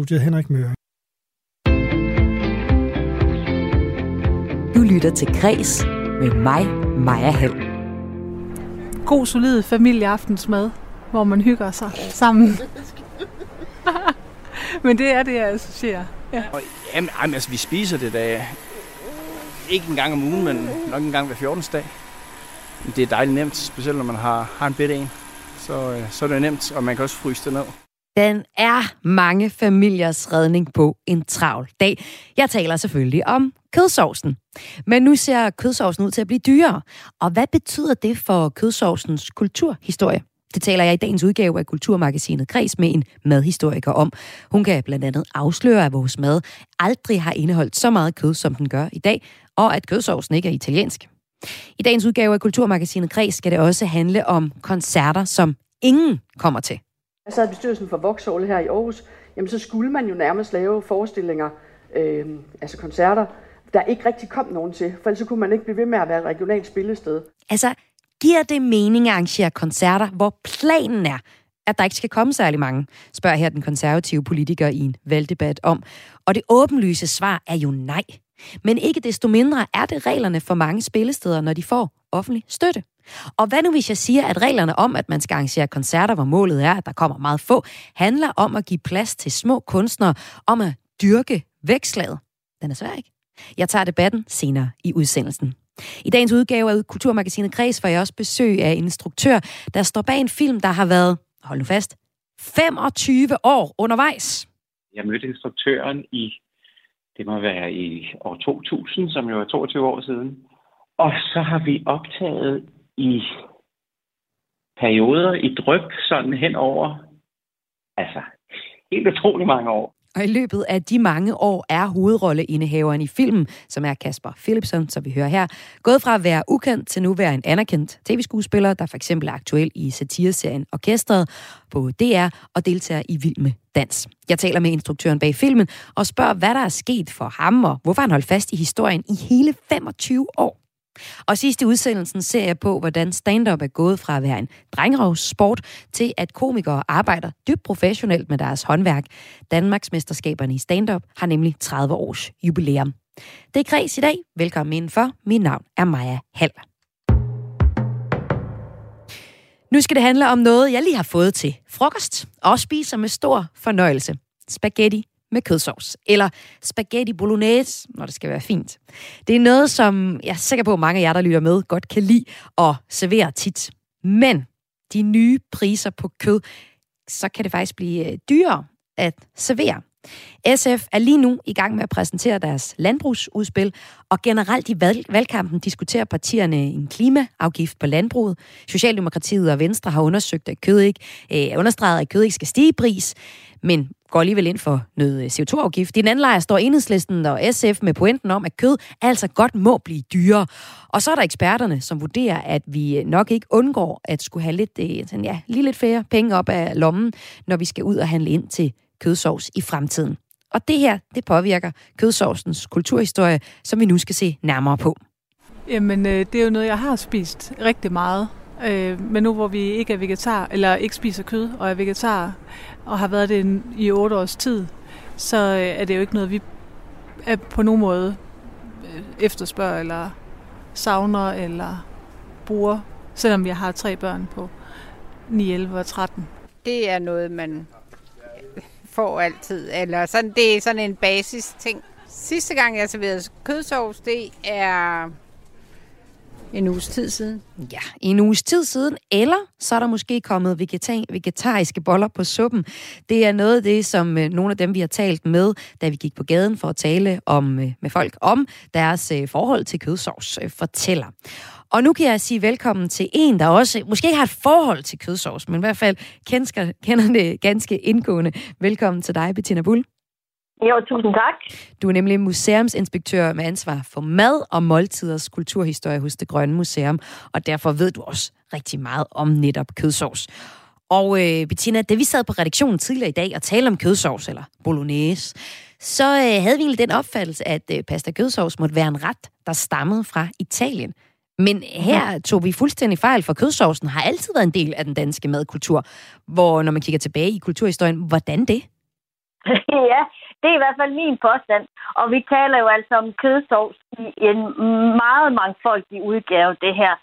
Studiet Henrik Møre. Du lytter til Græs med mig, Maja Hall. God, solid familieaftensmad, hvor man hygger sig sammen. Men det er det, jeg associerer. Ja. Og, jamen, jamen, altså, vi spiser det da ikke en gang om ugen, men nok en gang hver 14. dag. Det er dejligt nemt, specielt når man har, har en bitte en. Så, øh, så er det nemt, og man kan også fryse det ned. Den er mange familiers redning på en travl dag. Jeg taler selvfølgelig om kødsovsen. Men nu ser kødsovsen ud til at blive dyrere. Og hvad betyder det for kødsovsens kulturhistorie? Det taler jeg i dagens udgave af Kulturmagasinet Kreds med en madhistoriker om. Hun kan blandt andet afsløre, at vores mad aldrig har indeholdt så meget kød, som den gør i dag, og at kødsovsen ikke er italiensk. I dagens udgave af Kulturmagasinet Kreds skal det også handle om koncerter, som ingen kommer til. Jeg sad i bestyrelsen for Vauxhall her i Aarhus. Jamen, så skulle man jo nærmest lave forestillinger, øh, altså koncerter, der ikke rigtig kom nogen til. For ellers kunne man ikke blive ved med at være et regionalt spillested. Altså, giver det mening at arrangere koncerter, hvor planen er, at der ikke skal komme særlig mange, spørger her den konservative politiker i en valgdebat om. Og det åbenlyse svar er jo nej. Men ikke desto mindre er det reglerne for mange spillesteder, når de får offentlig støtte. Og hvad nu hvis jeg siger, at reglerne om, at man skal arrangere koncerter, hvor målet er, at der kommer meget få, handler om at give plads til små kunstnere, om at dyrke vækslaget? Den er svær, ikke? Jeg tager debatten senere i udsendelsen. I dagens udgave af Kulturmagasinet Kreds får jeg også besøg af en instruktør, der står bag en film, der har været, hold nu fast, 25 år undervejs. Jeg mødte instruktøren i, det må være i år 2000, som jo er 22 år siden. Og så har vi optaget i perioder i dryp sådan hen over, altså helt utrolig mange år. Og i løbet af de mange år er hovedrolleindehaveren i filmen, som er Kasper Philipsen, som vi hører her, gået fra at være ukendt til nu være en anerkendt tv-skuespiller, der for eksempel er aktuel i satireserien Orkestret på DR og deltager i Vild med Dans. Jeg taler med instruktøren bag filmen og spørger, hvad der er sket for ham, og hvorfor han holdt fast i historien i hele 25 år. Og sidst i udsendelsen ser jeg på, hvordan stand-up er gået fra at være en drengerovssport til at komikere arbejder dybt professionelt med deres håndværk. Danmarks mesterskaberne i stand-up har nemlig 30 års jubilæum. Det er Kreds i dag. Velkommen indenfor. Mit navn er Maja Hall. Nu skal det handle om noget, jeg lige har fået til frokost og spiser med stor fornøjelse. Spaghetti med kødsovs. Eller spaghetti bolognese, når det skal være fint. Det er noget, som jeg er sikker på, at mange af jer, der lytter med, godt kan lide og servere tit. Men de nye priser på kød, så kan det faktisk blive øh, dyrere at servere. SF er lige nu i gang med at præsentere deres landbrugsudspil, og generelt i valgkampen diskuterer partierne en klimaafgift på landbruget. Socialdemokratiet og Venstre har undersøgt, at kød ikke, øh, understreget, at kød ikke skal stige i pris, men går alligevel ind for noget øh, CO2-afgift. I den anden lejr står enhedslisten og SF med pointen om, at kød altså godt må blive dyrere. Og så er der eksperterne, som vurderer, at vi øh, nok ikke undgår at skulle have lidt, øh, sådan, ja, lige lidt flere penge op af lommen, når vi skal ud og handle ind til kødsovs i fremtiden. Og det her, det påvirker kødsovsens kulturhistorie, som vi nu skal se nærmere på. Jamen, det er jo noget, jeg har spist rigtig meget. Øh, Men nu hvor vi ikke er vegetar, eller ikke spiser kød og er vegetar, og har været det i otte års tid, så øh, er det jo ikke noget, vi er på nogen måde øh, efterspørger eller savner eller bruger, selvom vi har tre børn på 9, 11 og 13. Det er noget, man får altid, eller sådan, det er sådan en basis ting. Sidste gang, jeg serverede kødsovs, det er en uges tid siden. Ja, en uges tid siden, eller så er der måske kommet vegetar vegetariske boller på suppen. Det er noget af det, som øh, nogle af dem, vi har talt med, da vi gik på gaden for at tale om, øh, med folk om deres øh, forhold til kødsovs, øh, fortæller. Og nu kan jeg sige velkommen til en, der også måske ikke har et forhold til kødsovs, men i hvert fald kender, kender det ganske indgående. Velkommen til dig, Bettina Bull. Jo, tusind tak. Du er nemlig museumsinspektør med ansvar for mad og måltiders kulturhistorie hos Det Grønne Museum, og derfor ved du også rigtig meget om netop kødsovs. Og øh, Bettina, da vi sad på redaktionen tidligere i dag og talte om kødsovs, eller bolognese, så øh, havde vi egentlig den opfattelse, at øh, pasta kødsovs måtte være en ret, der stammede fra Italien. Men her tog vi fuldstændig fejl, for kødsovsen har altid været en del af den danske madkultur. Hvor når man kigger tilbage i kulturhistorien, hvordan det? ja, det er i hvert fald min påstand. Og vi taler jo altså om kødsovs i en meget mangfoldig udgave, det her.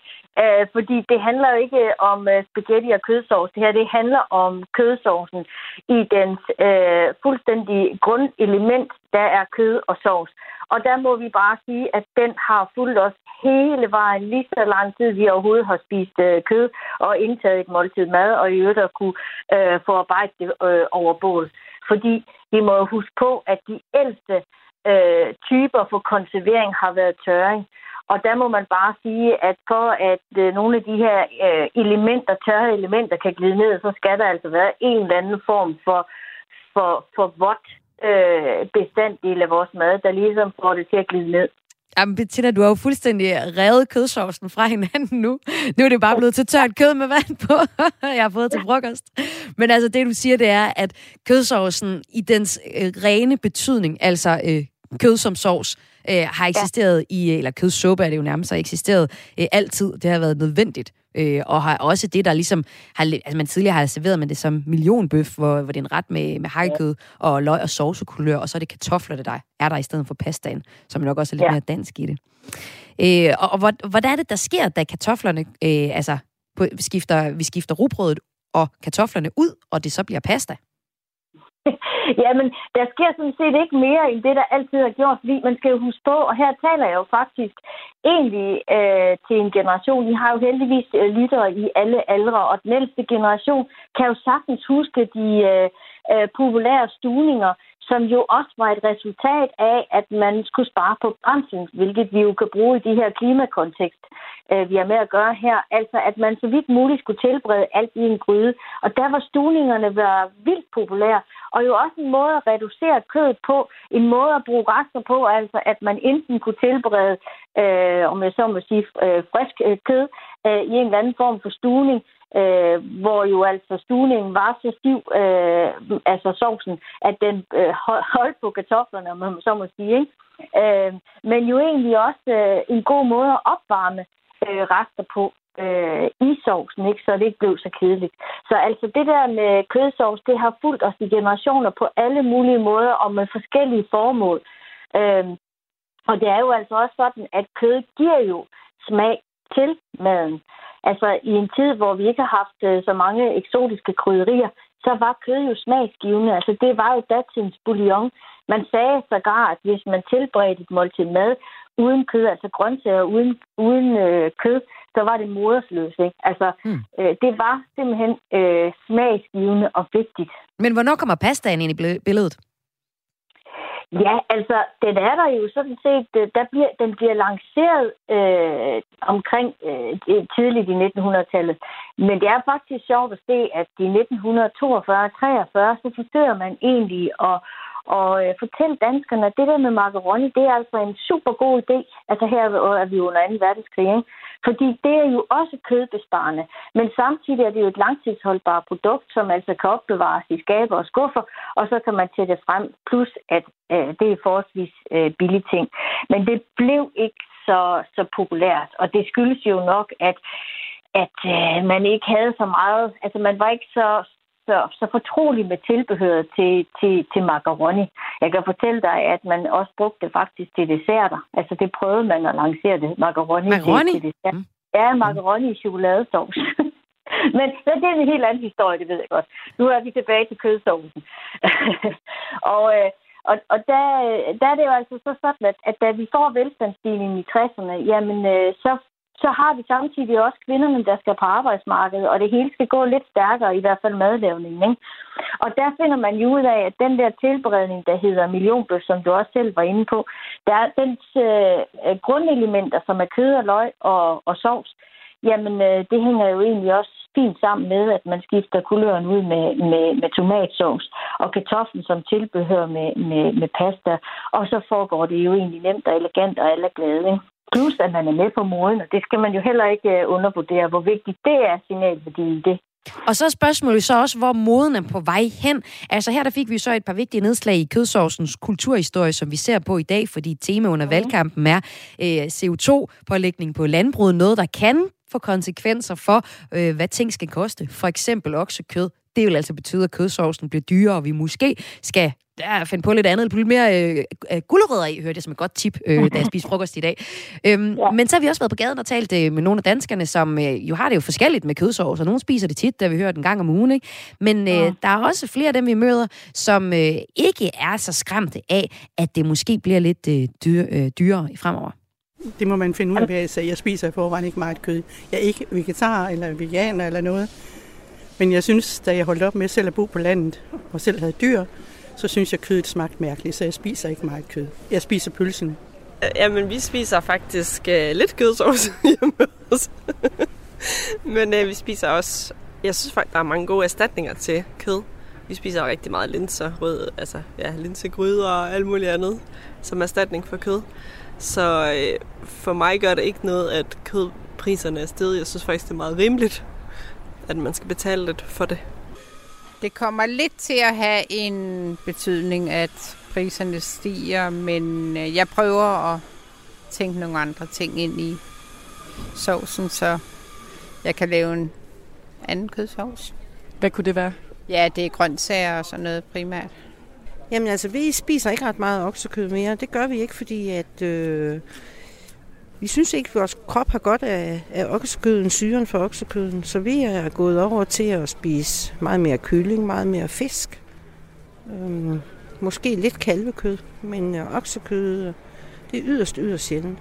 Øh, fordi det handler jo ikke om øh, spaghetti og kødsovs. Det her det handler om kødsovsen i dens øh, fuldstændig grundelement, der er kød og sovs. Og der må vi bare sige, at den har fulgt os hele vejen, lige så lang tid vi overhovedet har spist øh, kød og indtaget et måltid mad, og i øvrigt at kunne øh, forarbejde det øh, over bål. Fordi vi må huske på, at de ældste øh, typer for konservering har været tørring. Og der må man bare sige, at for at øh, nogle af de her øh, elementer, tørre elementer, kan glide ned, så skal der altså være en eller anden form for, for, for vådt øh, bestanddel af vores mad, der ligesom får det til at glide ned. Jamen, Bettina, du har jo fuldstændig revet kødsovsen fra hinanden nu. Nu er det bare blevet til tørt kød med vand på, jeg har fået til frokost. Men altså, det du siger, det er, at kødsovsen i dens øh, rene betydning, altså øh, kød som sovs, øh, har eksisteret i, eller kødsuppe er det jo nærmest, har eksisteret øh, altid. Det har været nødvendigt. Øh, og har også det, der ligesom, har, altså man tidligere har serveret man det som millionbøf, hvor, hvor det er en ret med, med hakkekød og løg og sovsekulør, og så er det kartofler, der er der i stedet for pastaen, som nok også er lidt ja. mere dansk i det. Øh, og, og hvordan er det, der sker, da kartoflerne, øh, altså på, skifter, vi skifter rugbrødet og kartoflerne ud, og det så bliver pasta? Jamen, der sker sådan set ikke mere end det, der altid har gjort, fordi man skal jo huske på, og her taler jeg jo faktisk egentlig øh, til en generation. Vi har jo heldigvis øh, lyttere i alle aldre, og den ældste generation kan jo sagtens huske de øh, øh, populære stuninger, som jo også var et resultat af, at man skulle spare på brændsel, hvilket vi jo kan bruge i de her klimakontekst, øh, vi er med at gøre her. Altså, at man så vidt muligt skulle tilberede alt i en gryde. Og der var stugningerne var vildt populære, og jo også en måde at reducere kødet på, en måde at bruge rester på, altså at man enten kunne tilberede, øh, om jeg så må sige, øh, frisk øh, kød øh, i en eller anden form for stuning, øh, hvor jo altså stuningen var så stiv, øh, altså sovsen, at den øh, holdt på kartoflerne, om man så må sige. Ikke? Øh, men jo egentlig også øh, en god måde at opvarme øh, rester på øh, i sovsen, ikke? så det ikke blev så kedeligt. Så altså det der med kødsovs, det har fulgt os i generationer på alle mulige måder og med forskellige formål. Øh, og det er jo altså også sådan, at kød giver jo smag til maden. Altså i en tid, hvor vi ikke har haft øh, så mange eksotiske krydderier, så var kød jo smagsgivende. Altså det var jo datidens bouillon. Man sagde sågar, at hvis man tilberedte et måltid mad uden kød, altså grøntsager uden, uden øh, kød, så var det modersløs. Ikke? Altså, hmm. øh, det var simpelthen øh, smagsgivende og vigtigt. Men hvornår kommer pastaen ind i billedet? Ja, altså, den er der jo sådan set, øh, der bliver, den bliver lanceret øh, omkring øh, tidligt i 1900-tallet. Men det er faktisk sjovt at se, at i 1942-43, så forsøger man egentlig at, og øh, fortæl danskerne, at det der med macaroni, det er altså en super god idé. Altså her er vi under 2. verdenskrig, ikke? Fordi det er jo også kødbesparende. Men samtidig er det jo et langtidsholdbart produkt, som altså kan opbevares i skaber og skuffer, og så kan man tage det frem. Plus, at øh, det er forholdsvis øh, billige ting. Men det blev ikke så, så populært, og det skyldes jo nok, at at øh, man ikke havde så meget, altså man var ikke så, så, så fortrolig med tilbehøret til, til, til macaroni. Jeg kan fortælle dig, at man også brugte det faktisk til desserter. Altså det prøvede man at lancere det. Macaroni, macaroni? til, til dessert. Mm. Ja, macaroni i chokoladesauce. Men det er en helt anden historie, det ved jeg godt. Nu er vi tilbage til kødsovsen. og, øh, og, og der, der er det jo altså så sådan, at, at da vi får velstandsstigningen i 60'erne, jamen øh, så så har vi samtidig også kvinderne, der skal på arbejdsmarkedet, og det hele skal gå lidt stærkere, i hvert fald madlavningen. Ikke? Og der finder man jo ud af, at den der tilberedning, der hedder millionbøf, som du også selv var inde på, der er dens øh, grundelementer, som er kød og løg og, og sovs, jamen øh, det hænger jo egentlig også fint sammen med, at man skifter kuløren ud med, med, med tomatsovs og kartoflen som tilbehør med, med, med pasta, og så foregår det jo egentlig nemt og elegant og alle glade. Ikke? Plus, at man er med på moden, og det skal man jo heller ikke øh, undervurdere, hvor vigtigt det er signalværdien det. Og så er spørgsmålet så også, hvor moden er på vej hen. Altså her der fik vi så et par vigtige nedslag i kødsovsens kulturhistorie, som vi ser på i dag, fordi tema under valgkampen er øh, CO2-pålægning på landbruget. Noget, der kan få konsekvenser for, øh, hvad ting skal koste. For eksempel oksekød Det vil altså betyde, at kødsovsen bliver dyrere, og vi måske skal ja, finde på lidt andet, lidt mere øh, øh, gulerødder i, hørte jeg som et godt tip, øh, da jeg spiste frokost i dag. Øhm, ja. Men så har vi også været på gaden og talt øh, med nogle af danskerne, som øh, jo har det jo forskelligt med kødsovs, og nogle spiser det tit, da vi hører den gang om ugen, ikke? Men øh, ja. der er også flere af dem, vi møder, som øh, ikke er så skræmte af, at det måske bliver lidt øh, dyr, øh, dyrere fremover. Det må man finde ud af, jeg Jeg spiser i forvejen ikke meget kød. Jeg er ikke vegetar eller veganer eller noget. Men jeg synes, da jeg holdt op med selv at bo på landet, og selv havde dyr, så synes jeg, at kødet smagte mærkeligt, så jeg spiser ikke meget kød. Jeg spiser pølsen. Jamen, vi spiser faktisk øh, lidt kødsovs hjemme hos Men øh, vi spiser også... Jeg synes faktisk, der er mange gode erstatninger til kød. Vi spiser rigtig meget linser, rød, altså ja, linsegryder og alt muligt andet som erstatning for kød. Så øh, for mig gør det ikke noget, at kødpriserne er steget. Jeg synes faktisk, det er meget rimeligt, at man skal betale lidt for det. Det kommer lidt til at have en betydning, at priserne stiger, men øh, jeg prøver at tænke nogle andre ting ind i sovsen, så jeg kan lave en anden kødsovs. Hvad kunne det være? Ja, det er grøntsager og sådan noget primært. Jamen altså, vi spiser ikke ret meget oksekød mere. Det gør vi ikke, fordi at... Øh, vi synes ikke, at vores krop har godt af, af oksekøden, syren for oksekøden, så vi er gået over til at spise meget mere kylling, meget mere fisk. Øhm, måske lidt kalvekød, men øh, oksekød, øh, det er yderst, yderst sjældent.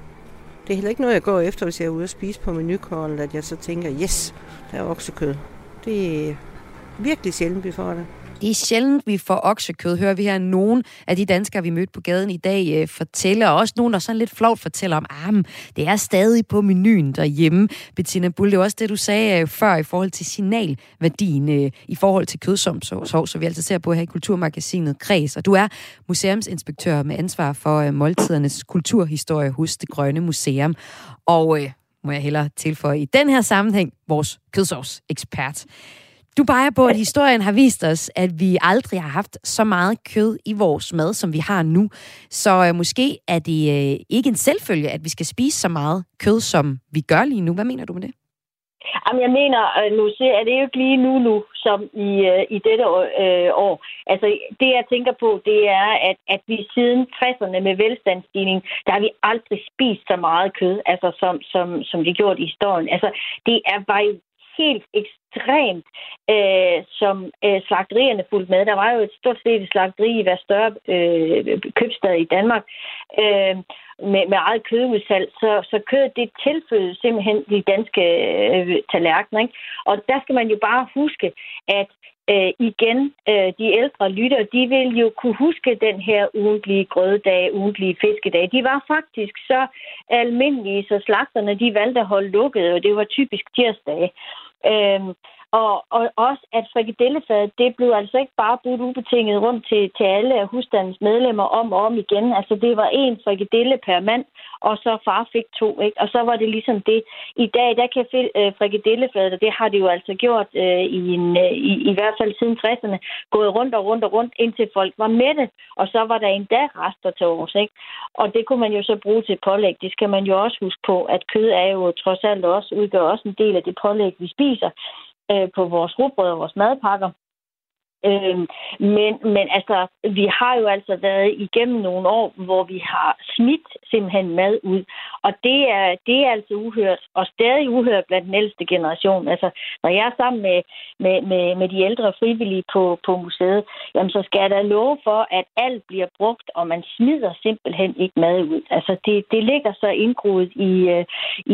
Det er heller ikke noget, jeg går efter, hvis jeg er ude og spise på menukortet, at jeg så tænker, yes, der er oksekød. Det er virkelig sjældent, vi får det. Det er sjældent, vi får oksekød, hører vi her nogen af de danskere, vi mødte på gaden i dag, øh, fortæller. Også nogen, der sådan lidt flovt fortæller om, at ah, det er stadig på menuen derhjemme. Bettina Bull, det var også det, du sagde øh, før i forhold til signalværdien øh, i forhold til kødsovs, så så vi altså ser på her i Kulturmagasinet Kreds. Og du er museumsinspektør med ansvar for øh, måltidernes kulturhistorie hos Det Grønne Museum. Og øh, må jeg hellere tilføje i den her sammenhæng, vores kødsovs-ekspert. Du peger på, at historien har vist os, at vi aldrig har haft så meget kød i vores mad, som vi har nu. Så øh, måske er det øh, ikke en selvfølge, at vi skal spise så meget kød, som vi gør lige nu. Hvad mener du med det? Jamen, jeg mener, øh, nu nu er det jo ikke lige nu, nu som i, øh, i dette øh, år. Altså, det jeg tænker på, det er, at, at vi siden 60'erne med velstandsstigning, der har vi aldrig spist så meget kød, altså som, som, som vi gjort i historien. Altså, det er, var jo helt ekstremt, øh, som øh, slagterierne fulgte med. Der var jo et stort set slagteri i hver større øh, købstad i Danmark øh, med, med eget kødudsalg. Så, så kødet det tilfødte simpelthen de danske øh, tallerkener. Ikke? Og der skal man jo bare huske, at øh, igen, øh, de ældre lytter, de vil jo kunne huske den her ugentlige grøddag, ugentlige fiskedag. De var faktisk så almindelige, så slagterne de valgte at holde lukket, og det var typisk tirsdag. Øhm, og, og også, at frikadellefadet, det blev altså ikke bare budt ubetinget rundt til, til alle af husstandens medlemmer om og om igen. Altså, det var en frikadelle per mand, og så far fik to, ikke? Og så var det ligesom det. I dag, der kan øh, frikadellefadet, og det har det jo altså gjort øh, i, en, øh, i, i hvert fald siden 60'erne, gået rundt og rundt og rundt, indtil folk var mætte. Og så var der endda rester til års, ikke? Og det kunne man jo så bruge til pålæg. Det skal man jo også huske på, at kød er jo trods alt også, udgør også en del af det pålæg, vi spiser øh, på vores rugbrød og vores madpakker. Øh, men, men altså, vi har jo altså været igennem nogle år, hvor vi har smidt simpelthen mad ud. Og det er, det er altså uhørt, og stadig uhørt blandt den ældste generation. Altså, når jeg er sammen med, med, med, med de ældre frivillige på, på museet, jamen, så skal jeg da love for, at alt bliver brugt, og man smider simpelthen ikke mad ud. Altså, det, det ligger så indgroet i, øh,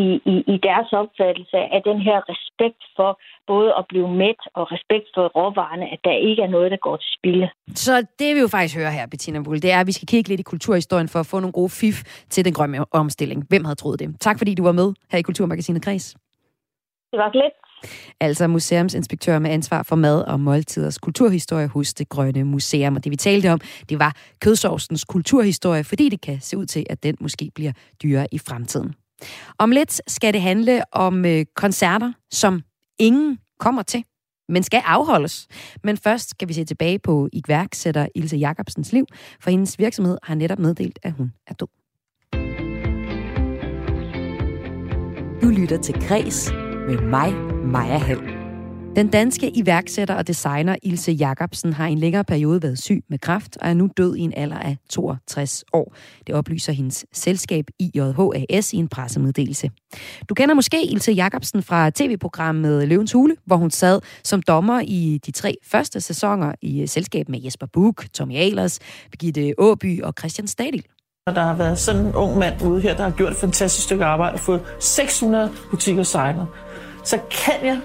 i, i, i deres opfattelse af den her respekt for både at blive mæt og respekt for råvarerne, at der ikke er noget, der går til spilde. Så det vi jo faktisk hører her, Bettina Bull, det er, at vi skal kigge lidt i kulturhistorien for at få nogle gode fif til den grønne omstilling. Hvem havde troet det? Tak fordi du var med her i Kulturmagasinet Kreds. Det var lidt. Altså museumsinspektør med ansvar for mad og måltiders kulturhistorie hos det Grønne Museum. Og det vi talte om, det var kødsovsens kulturhistorie, fordi det kan se ud til, at den måske bliver dyrere i fremtiden. Om lidt skal det handle om øh, koncerter, som ingen kommer til, men skal afholdes. Men først skal vi se tilbage på iværksætter Ilse Jacobsens liv, for hendes virksomhed har netop meddelt, at hun er død. Du lytter til Græs med mig, Maja Hall. Den danske iværksætter og designer Ilse Jacobsen har i en længere periode været syg med kræft og er nu død i en alder af 62 år. Det oplyser hendes selskab IJHAS i en pressemeddelelse. Du kender måske Ilse Jacobsen fra tv-programmet Løvens Hule, hvor hun sad som dommer i de tre første sæsoner i selskab med Jesper Buch, Tommy Ahlers, Birgitte Åby og Christian Stadil. Og der har været sådan en ung mand ude her, der har gjort et fantastisk stykke arbejde og fået 600 butikker signet. Så kan jeg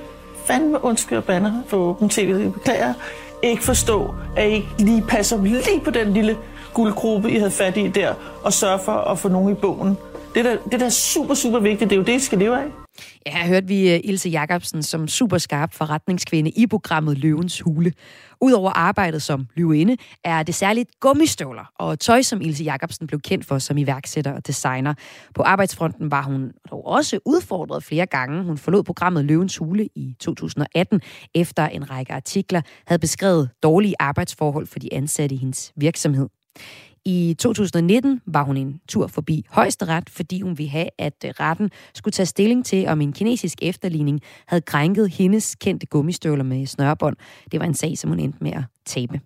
fandme undskylde banner for åben tv, jeg beklager, ikke forstå, at I ikke lige passer lige på den lille guldgruppe, I havde fat i der, og sørge for at få nogen i bogen. Det er, da, det er da super, super vigtigt. Det er jo det, I skal leve af. Ja, her hørte vi øh, Ilse Jacobsen som superskarp forretningskvinde i programmet Løvens Hule. Udover arbejdet som løvinde, er det særligt gummistøvler og tøj, som Ilse Jacobsen blev kendt for som iværksætter og designer. På arbejdsfronten var hun dog også udfordret flere gange. Hun forlod programmet Løvens Hule i 2018, efter en række artikler havde beskrevet dårlige arbejdsforhold for de ansatte i hendes virksomhed. I 2019 var hun en tur forbi højesteret, fordi hun ville have, at øh, retten skulle tage stilling til, om en kinesisk efterligning havde krænket hendes kendte gummistøvler med snørbånd. Det var en sag, som hun endte med at tabe.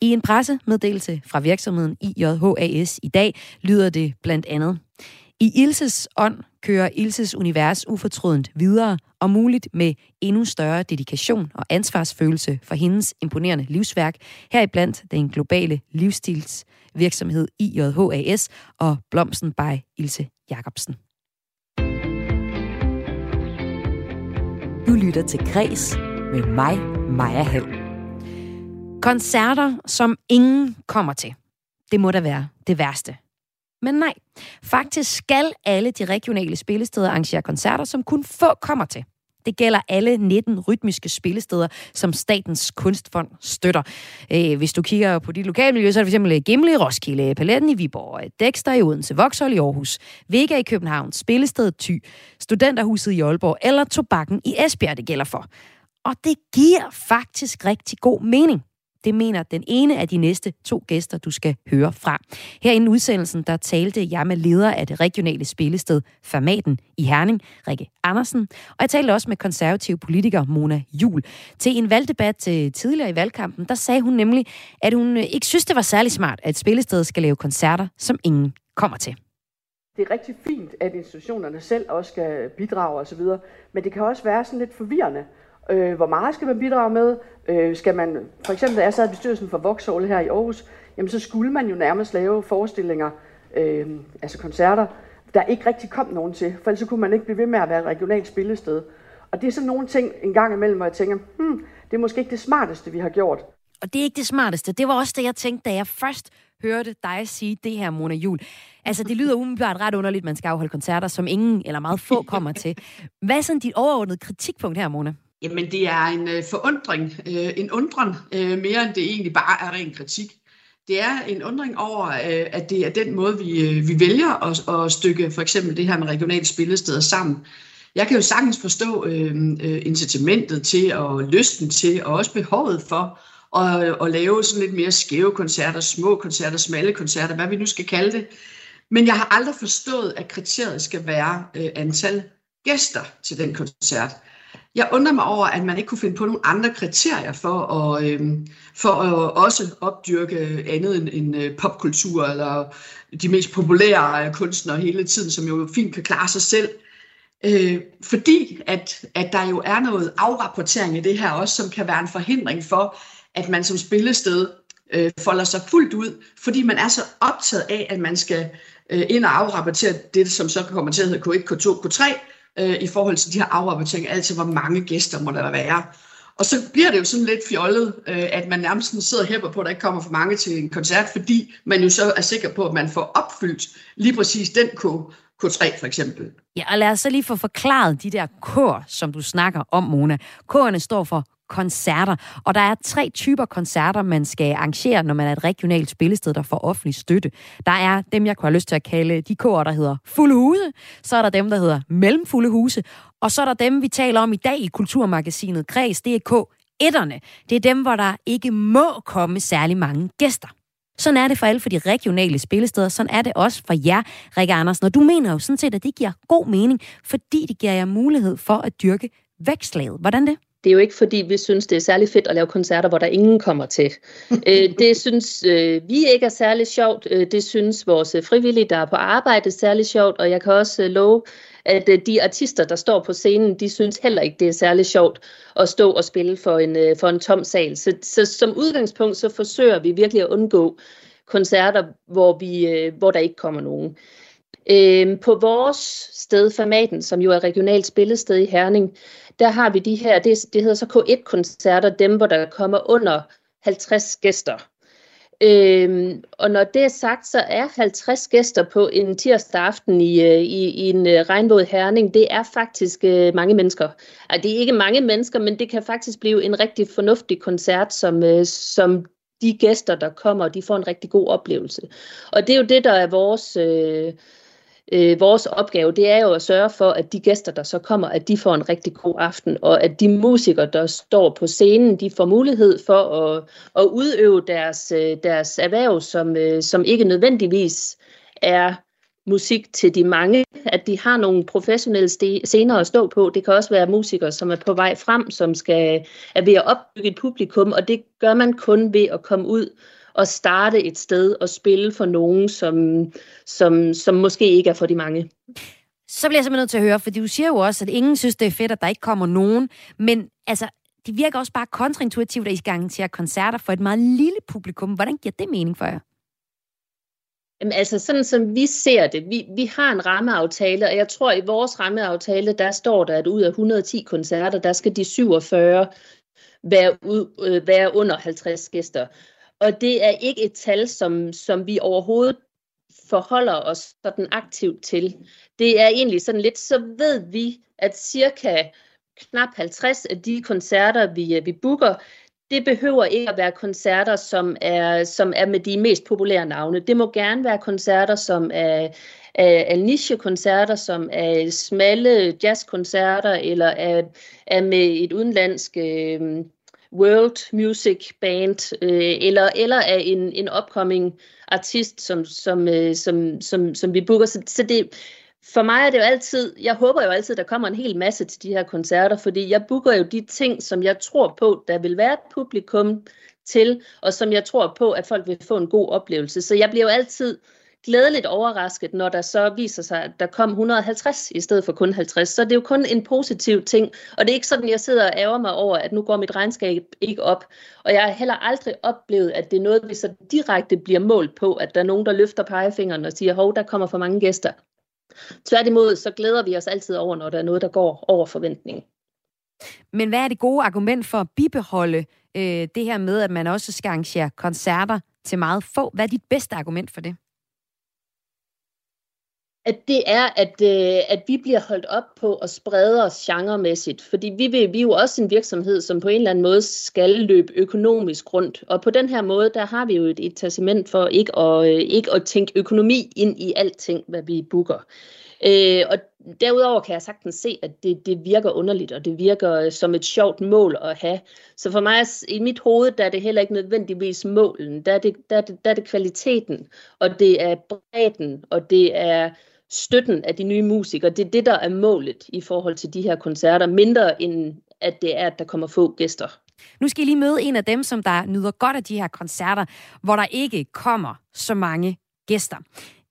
I en pressemeddelelse fra virksomheden IJHAS i dag lyder det blandt andet. I Ilses ånd kører Ilses univers ufortrødent videre, og muligt med endnu større dedikation og ansvarsfølelse for hendes imponerende livsværk, heriblandt den globale livsstils virksomhed IJHAS og Blomsten by Ilse Jacobsen. Du lytter til Græs med mig, Maja Hall. Koncerter, som ingen kommer til. Det må da være det værste. Men nej, faktisk skal alle de regionale spillesteder arrangere koncerter, som kun få kommer til. Det gælder alle 19 rytmiske spillesteder, som Statens Kunstfond støtter. Øh, hvis du kigger på dit lokalmiljø, så er det f.eks. Øh, Gimle i Roskilde, Paletten i Viborg, øh, Dexter i Odense, Vauxhall i Aarhus, Vega i København, Spillestedet Thy, Studenterhuset i Aalborg eller Tobakken i Esbjerg, det gælder for. Og det giver faktisk rigtig god mening. Det mener den ene af de næste to gæster, du skal høre fra. Her i udsendelsen, der talte jeg med leder af det regionale spillested Formaten i Herning, Rikke Andersen. Og jeg talte også med konservativ politiker Mona Jul. Til en valgdebat øh, tidligere i valgkampen, der sagde hun nemlig, at hun øh, ikke synes, det var særlig smart, at spillestedet skal lave koncerter, som ingen kommer til. Det er rigtig fint, at institutionerne selv også skal bidrage osv., men det kan også være sådan lidt forvirrende, Øh, hvor meget skal man bidrage med? Øh, skal man, for eksempel da jeg sad i bestyrelsen for Vauxhall her i Aarhus, jamen så skulle man jo nærmest lave forestillinger, øh, altså koncerter, der ikke rigtig kom nogen til, for ellers så kunne man ikke blive ved med at være et regionalt spillested. Og det er sådan nogle ting en gang imellem, hvor jeg tænker, hmm, det er måske ikke det smarteste, vi har gjort. Og det er ikke det smarteste. Det var også det, jeg tænkte, da jeg først hørte dig sige det her, Mona Jul. Altså, det lyder umiddelbart ret underligt, at man skal afholde koncerter, som ingen eller meget få kommer til. Hvad er sådan dit overordnede kritikpunkt her, Mona? Jamen, det er en øh, forundring, øh, en undren, øh, mere end det egentlig bare er ren kritik. Det er en undring over, øh, at det er den måde, vi, øh, vi vælger at, at stykke for eksempel det her med regionale spillesteder sammen. Jeg kan jo sagtens forstå øh, øh incitamentet til og lysten til, og også behovet for at, at lave sådan lidt mere skæve koncerter, små koncerter, smalle koncerter, hvad vi nu skal kalde det. Men jeg har aldrig forstået, at kriteriet skal være øh, antal gæster til den koncert jeg undrer mig over, at man ikke kunne finde på nogle andre kriterier for at, øhm, for at også opdyrke andet end, end øh, popkultur eller de mest populære øh, kunstnere hele tiden, som jo fint kan klare sig selv. Øh, fordi at, at der jo er noget afrapportering i det her også, som kan være en forhindring for, at man som spillested øh, folder sig fuldt ud, fordi man er så optaget af, at man skal øh, ind og afrapportere det, som så kommer til at hedde K1, K2, K3, øh, i forhold til de her afrapporteringer, altså hvor mange gæster må der være. Og så bliver det jo sådan lidt fjollet, øh, at man nærmest sidder og på, at der ikke kommer for mange til en koncert, fordi man jo så er sikker på, at man får opfyldt lige præcis den K, K3 for eksempel. Ja, og lad os så lige få forklaret de der kår, som du snakker om, Mona. K'erne står for koncerter. Og der er tre typer koncerter, man skal arrangere, når man er et regionalt spillested, der får offentlig støtte. Der er dem, jeg kunne have lyst til at kalde de kår, der hedder fulde huse. Så er der dem, der hedder mellemfulde huse. Og så er der dem, vi taler om i dag i Kulturmagasinet Kreds. Det er K etterne. Det er dem, hvor der ikke må komme særlig mange gæster. Sådan er det for alle for de regionale spillesteder. Sådan er det også for jer, Rikke Andersen. Og du mener jo sådan set, at det giver god mening, fordi det giver jer mulighed for at dyrke vækstlaget. Hvordan det? Det er jo ikke fordi, vi synes, det er særlig fedt at lave koncerter, hvor der ingen kommer til. øh, det synes øh, vi ikke er særlig sjovt. Øh, det synes vores frivillige, der er på arbejde, er særlig sjovt. Og jeg kan også øh, love, at øh, de artister, der står på scenen, de synes heller ikke, det er særlig sjovt at stå og spille for en, øh, for en tom sal. Så, så som udgangspunkt, så forsøger vi virkelig at undgå koncerter, hvor, vi, øh, hvor der ikke kommer nogen. Øh, på vores sted, Formaten, som jo er regionalt spillested i Herning, der har vi de her, det, det hedder så K1-koncerter, dem hvor der kommer under 50 gæster. Øhm, og når det er sagt, så er 50 gæster på en tirsdag aften i, øh, i, i en øh, regnvåd herning, det er faktisk øh, mange mennesker. Altså, det er ikke mange mennesker, men det kan faktisk blive en rigtig fornuftig koncert, som, øh, som de gæster, der kommer, de får en rigtig god oplevelse. Og det er jo det, der er vores... Øh, øh, vores opgave, det er jo at sørge for, at de gæster, der så kommer, at de får en rigtig god aften, og at de musikere, der står på scenen, de får mulighed for at, at udøve deres, øh, deres erhverv, som, øh, som ikke nødvendigvis er musik til de mange, at de har nogle professionelle scener at stå på. Det kan også være musikere, som er på vej frem, som skal er ved at opbygge et publikum, og det gør man kun ved at komme ud at starte et sted og spille for nogen, som, som, som måske ikke er for de mange. Så bliver jeg simpelthen nødt til at høre, for du siger jo også, at ingen synes, det er fedt, at der ikke kommer nogen. Men altså, det virker også bare kontraintuitivt, at I skal arrangere koncerter for et meget lille publikum. Hvordan giver det mening for jer? Jamen, altså sådan som vi ser det, vi, vi har en rammeaftale, og jeg tror i vores rammeaftale, der står der, at ud af 110 koncerter, der skal de 47 være, ud, øh, være under 50 gæster. Og det er ikke et tal, som, som vi overhovedet forholder os sådan aktivt til. Det er egentlig sådan lidt, så ved vi, at cirka knap 50 af de koncerter, vi, øh, vi booker, det behøver ikke at være koncerter, som er, som er med de mest populære navne. Det må gerne være koncerter, som er, er, er niche-koncerter, som er smalle jazzkoncerter, eller er, er med et udenlandsk øh, world music band, øh, eller, eller af en, en upcoming artist, som, som, øh, som, som, som vi booker. Så, så det, for mig er det jo altid, jeg håber jo altid, der kommer en hel masse til de her koncerter, fordi jeg booker jo de ting, som jeg tror på, der vil være et publikum til, og som jeg tror på, at folk vil få en god oplevelse. Så jeg bliver jo altid glædeligt overrasket, når der så viser sig, at der kom 150 i stedet for kun 50. Så det er jo kun en positiv ting, og det er ikke sådan, jeg sidder og ærger mig over, at nu går mit regnskab ikke op. Og jeg har heller aldrig oplevet, at det er noget, vi så direkte bliver målt på, at der er nogen, der løfter pegefingeren og siger, hov, der kommer for mange gæster. Tværtimod, så glæder vi os altid over, når der er noget, der går over forventningen. Men hvad er det gode argument for at bibeholde øh, det her med, at man også skal arrangere koncerter til meget få? Hvad er dit bedste argument for det? At det er, at, øh, at vi bliver holdt op på at sprede os genremæssigt. Fordi vi, vil, vi er jo også en virksomhed, som på en eller anden måde skal løbe økonomisk rundt. Og på den her måde, der har vi jo et, incitament for ikke at, øh, ikke at tænke økonomi ind i alting, hvad vi booker. Øh, og derudover kan jeg sagtens se, at det, det virker underligt, og det virker øh, som et sjovt mål at have. Så for mig, i mit hoved, der er det heller ikke nødvendigvis målen. Der er det, der er det, der er det kvaliteten, og det er bredden, og det er støtten af de nye musikere. Det er det, der er målet i forhold til de her koncerter, mindre end at det er, at der kommer få gæster. Nu skal I lige møde en af dem, som der nyder godt af de her koncerter, hvor der ikke kommer så mange gæster.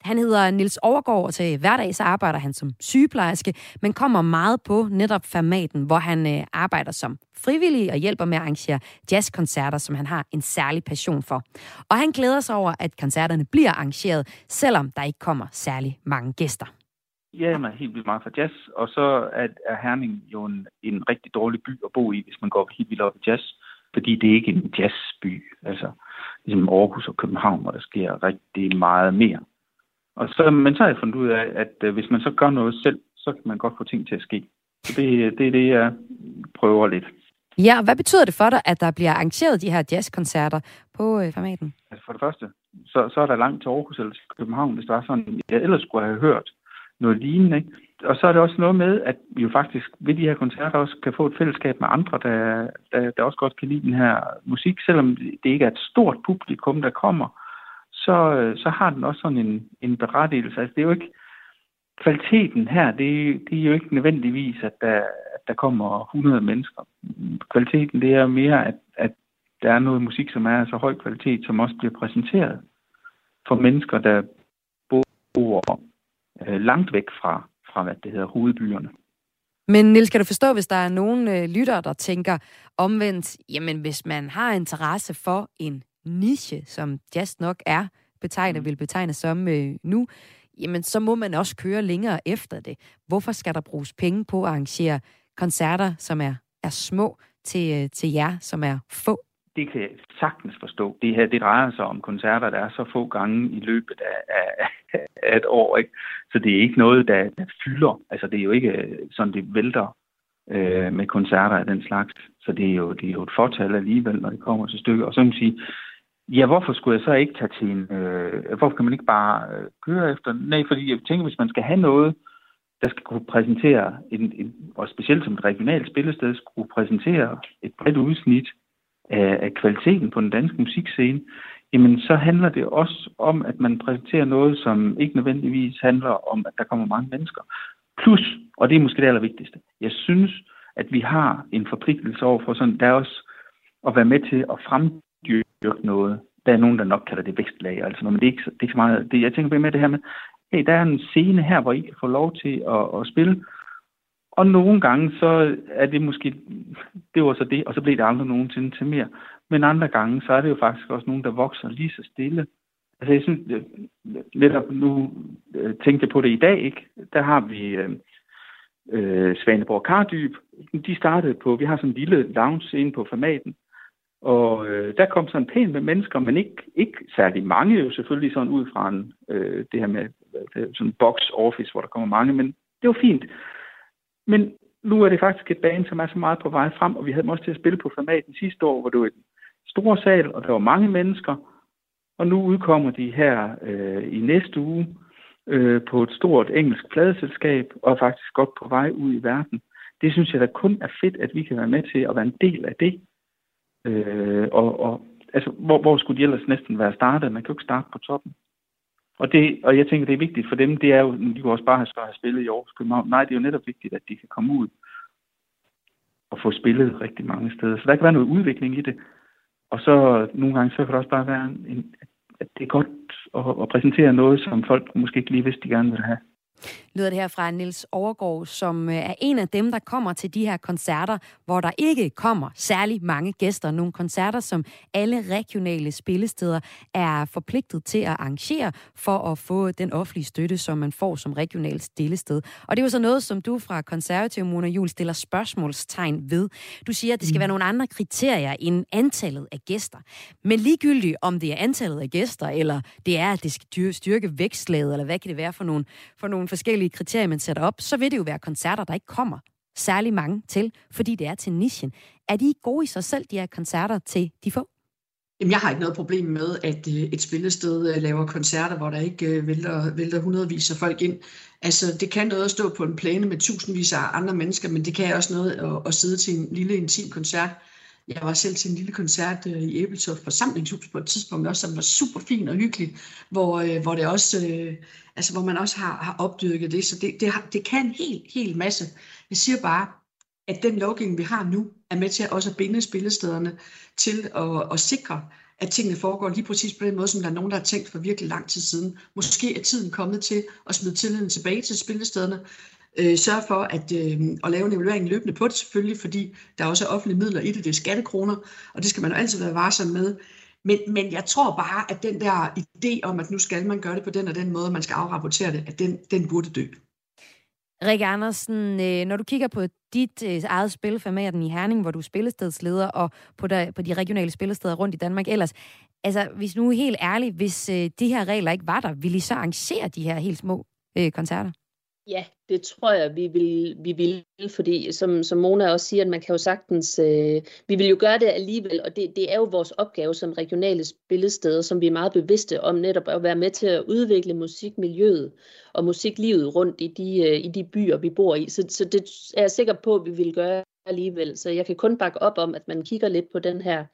Han hedder Nils Overgaard, og til hverdag så arbejder han som sygeplejerske, men kommer meget på netop formaten, hvor han øh, arbejder som frivillig og hjælper med at arrangere jazzkoncerter, som han har en særlig passion for. Og han glæder sig over, at koncerterne bliver arrangeret, selvom der ikke kommer særlig mange gæster. Ja, jeg er helt vildt meget for jazz, og så er, er Herning jo en, en rigtig dårlig by at bo i, hvis man går helt vildt op i jazz, fordi det er ikke en jazzby, altså ligesom Aarhus og København, hvor der sker rigtig meget mere. Og så, men så har jeg fundet ud af, at øh, hvis man så gør noget selv, så kan man godt få ting til at ske. Så det, det er det, jeg prøver lidt. Ja, og hvad betyder det for dig, at der bliver arrangeret de her jazzkoncerter på øh, formaten? Altså for det første, så, så er der langt til Aarhus eller til København, hvis der var sådan, jeg ellers skulle have hørt noget lignende. Ikke? Og så er det også noget med, at vi jo faktisk ved de her koncerter også kan få et fællesskab med andre, der, der, der også godt kan lide den her musik, selvom det ikke er et stort publikum, der kommer så, øh, så har den også sådan en, en berettigelse. Altså, det er jo ikke, kvaliteten her, det, det er jo ikke nødvendigvis, at der, at der kommer 100 mennesker. Kvaliteten, det er mere, at, at der er noget musik, som er så høj kvalitet, som også bliver præsenteret for mennesker, der bor øh, langt væk fra, fra, hvad det hedder, hovedbyerne. Men Nils, kan du forstå, hvis der er nogen øh, lyttere, der tænker omvendt, jamen hvis man har interesse for en niche, som jazz nok er betegnet, vil betegne som øh, nu, jamen så må man også køre længere efter det. Hvorfor skal der bruges penge på at arrangere koncerter, som er, er små, til, øh, til jer, som er få? Det kan jeg sagtens forstå. Det her det drejer sig om koncerter, der er så få gange i løbet af, af, af et år. Ikke? Så det er ikke noget, der, der fylder. Altså det er jo ikke øh, sådan, det vælter øh, med koncerter af den slags. Så det er jo, det er jo et fortal alligevel, når det kommer til stykker. Og så kan man sige, Ja, hvorfor skulle jeg så ikke tage til en... Øh, hvorfor kan man ikke bare øh, køre efter... Nej, fordi jeg tænker, hvis man skal have noget, der skal kunne præsentere, en, en, og specielt som et regionalt spillested, skulle præsentere et bredt udsnit af, af kvaliteten på den danske musikscene, jamen så handler det også om, at man præsenterer noget, som ikke nødvendigvis handler om, at der kommer mange mennesker. Plus, og det er måske det allervigtigste, jeg synes, at vi har en forpligtelse over for sådan, der også at være med til at dyrke noget. Der er nogen, der nok kalder det vækstlag, altså, men det er ikke, det er ikke så meget. Det, jeg tænker med det her med, hey, der er en scene her, hvor I kan få lov til at, at spille, og nogle gange, så er det måske, det var så det, og så blev det aldrig nogensinde til mere. Men andre gange, så er det jo faktisk også nogen, der vokser lige så stille. Altså jeg synes, netop nu øh, tænkte jeg på det i dag, ikke? Der har vi øh, øh, Svaneborg Kardyb. De startede på, vi har sådan en lille lounge scene på formaten, og øh, der kom sådan pænt med mennesker, men ikke, ikke særlig mange, jo selvfølgelig sådan ud fra en, øh, det her med sådan en box office, hvor der kommer mange, men det var fint. Men nu er det faktisk et bane, som er så meget på vej frem, og vi havde også til at spille på formaten sidste år, hvor det var en stor sal, og der var mange mennesker. Og nu udkommer de her øh, i næste uge øh, på et stort engelsk pladeselskab, og er faktisk godt på vej ud i verden. Det synes jeg da kun er fedt, at vi kan være med til at være en del af det. Øh, og, og altså, hvor, hvor skulle de ellers næsten være startet? Man kan jo ikke starte på toppen. Og, det, og jeg tænker, det er vigtigt for dem, det er jo, de kunne også bare have, have spillet i Aarhus København. Nej, det er jo netop vigtigt, at de kan komme ud og få spillet rigtig mange steder. Så der kan være noget udvikling i det. Og så nogle gange, så kan det også bare være, en, at det er godt at, at præsentere noget, som folk måske ikke lige vidste, de gerne vil have lyder det her fra Nils Overgaard, som øh, er en af dem, der kommer til de her koncerter, hvor der ikke kommer særlig mange gæster. Nogle koncerter, som alle regionale spillesteder er forpligtet til at arrangere for at få den offentlige støtte, som man får som regionalt spillested. Og det er jo så noget, som du fra Konservativ, Mona Jul, stiller spørgsmålstegn ved. Du siger, at det skal mm. være nogle andre kriterier end antallet af gæster. Men ligegyldigt om det er antallet af gæster, eller det er, at det skal styrke vækstlaget, eller hvad kan det være for nogle, for nogle forskellige kriterier, man sætter op, så vil det jo være koncerter, der ikke kommer særlig mange til, fordi det er til nichen. Er de gode i sig selv, de her koncerter, til de få? Jamen, jeg har ikke noget problem med, at øh, et spillested øh, laver koncerter, hvor der ikke øh, vælter, vælter hundredvis af folk ind. Altså, det kan noget at stå på en plæne med tusindvis af andre mennesker, men det kan også noget at, at sidde til en lille intim koncert jeg var selv til en lille koncert øh, i Æbeltoft forsamlingshus på et tidspunkt også, som var super fin og hyggelig, hvor, øh, hvor, det også, øh, altså, hvor man også har, har opdyrket det. Så det, det, har, det kan en helt, helt masse. Jeg siger bare, at den lovgivning, vi har nu, er med til at også at binde spillestederne til at, at sikre, at tingene foregår lige præcis på den måde, som der er nogen, der har tænkt for virkelig lang tid siden. Måske er tiden kommet til at smide tilliden tilbage til spillestederne, øh, sørge for at, øh, at lave en evaluering løbende på det selvfølgelig, fordi der også er offentlige midler i det, det er skattekroner, og det skal man jo altid være varsom med. Men, men jeg tror bare, at den der idé om, at nu skal man gøre det på den og den måde, man skal afrapportere det, at den, den burde dø. Rikke Andersen, øh, når du kigger på dit øh, eget spilformaten i Herning, hvor du er spillestedsleder, og på, der, på de regionale spillesteder rundt i Danmark ellers, altså hvis nu er helt ærligt, hvis øh, de her regler ikke var der, ville I så arrangere de her helt små koncerter? Ja, det tror jeg, vi vil, vi vil fordi som, som Mona også siger, at man kan jo sagtens, øh, vi vil jo gøre det alligevel, og det, det er jo vores opgave som regionale spillesteder, som vi er meget bevidste om netop at være med til at udvikle musikmiljøet og musiklivet rundt i de, øh, i de byer, vi bor i. Så, så det er jeg sikker på, at vi vil gøre alligevel. Så jeg kan kun bakke op om, at man kigger lidt på den her,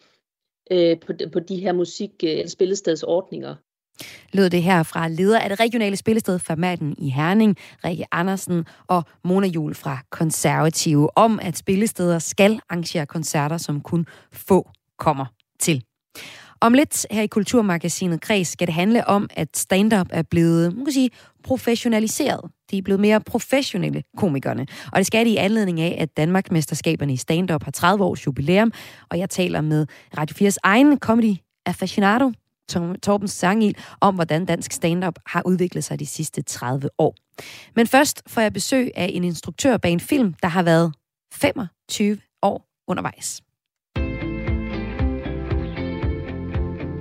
øh, på, på de her musik- eller spillestedsordninger lød det her fra leder af det regionale spillested Formaten i Herning, Rikke Andersen og Mona Jul fra Konservative, om at spillesteder skal arrangere koncerter, som kun få kommer til. Om lidt her i Kulturmagasinet Kreds skal det handle om, at stand-up er blevet, man kan sige, professionaliseret. De er blevet mere professionelle, komikerne. Og det skal de i anledning af, at Danmarksmesterskaberne i stand-up har 30 års jubilæum, og jeg taler med Radio 4's egen comedy aficionado, Torben Sangil, om hvordan dansk stand-up har udviklet sig de sidste 30 år. Men først får jeg besøg af en instruktør bag en film, der har været 25 år undervejs.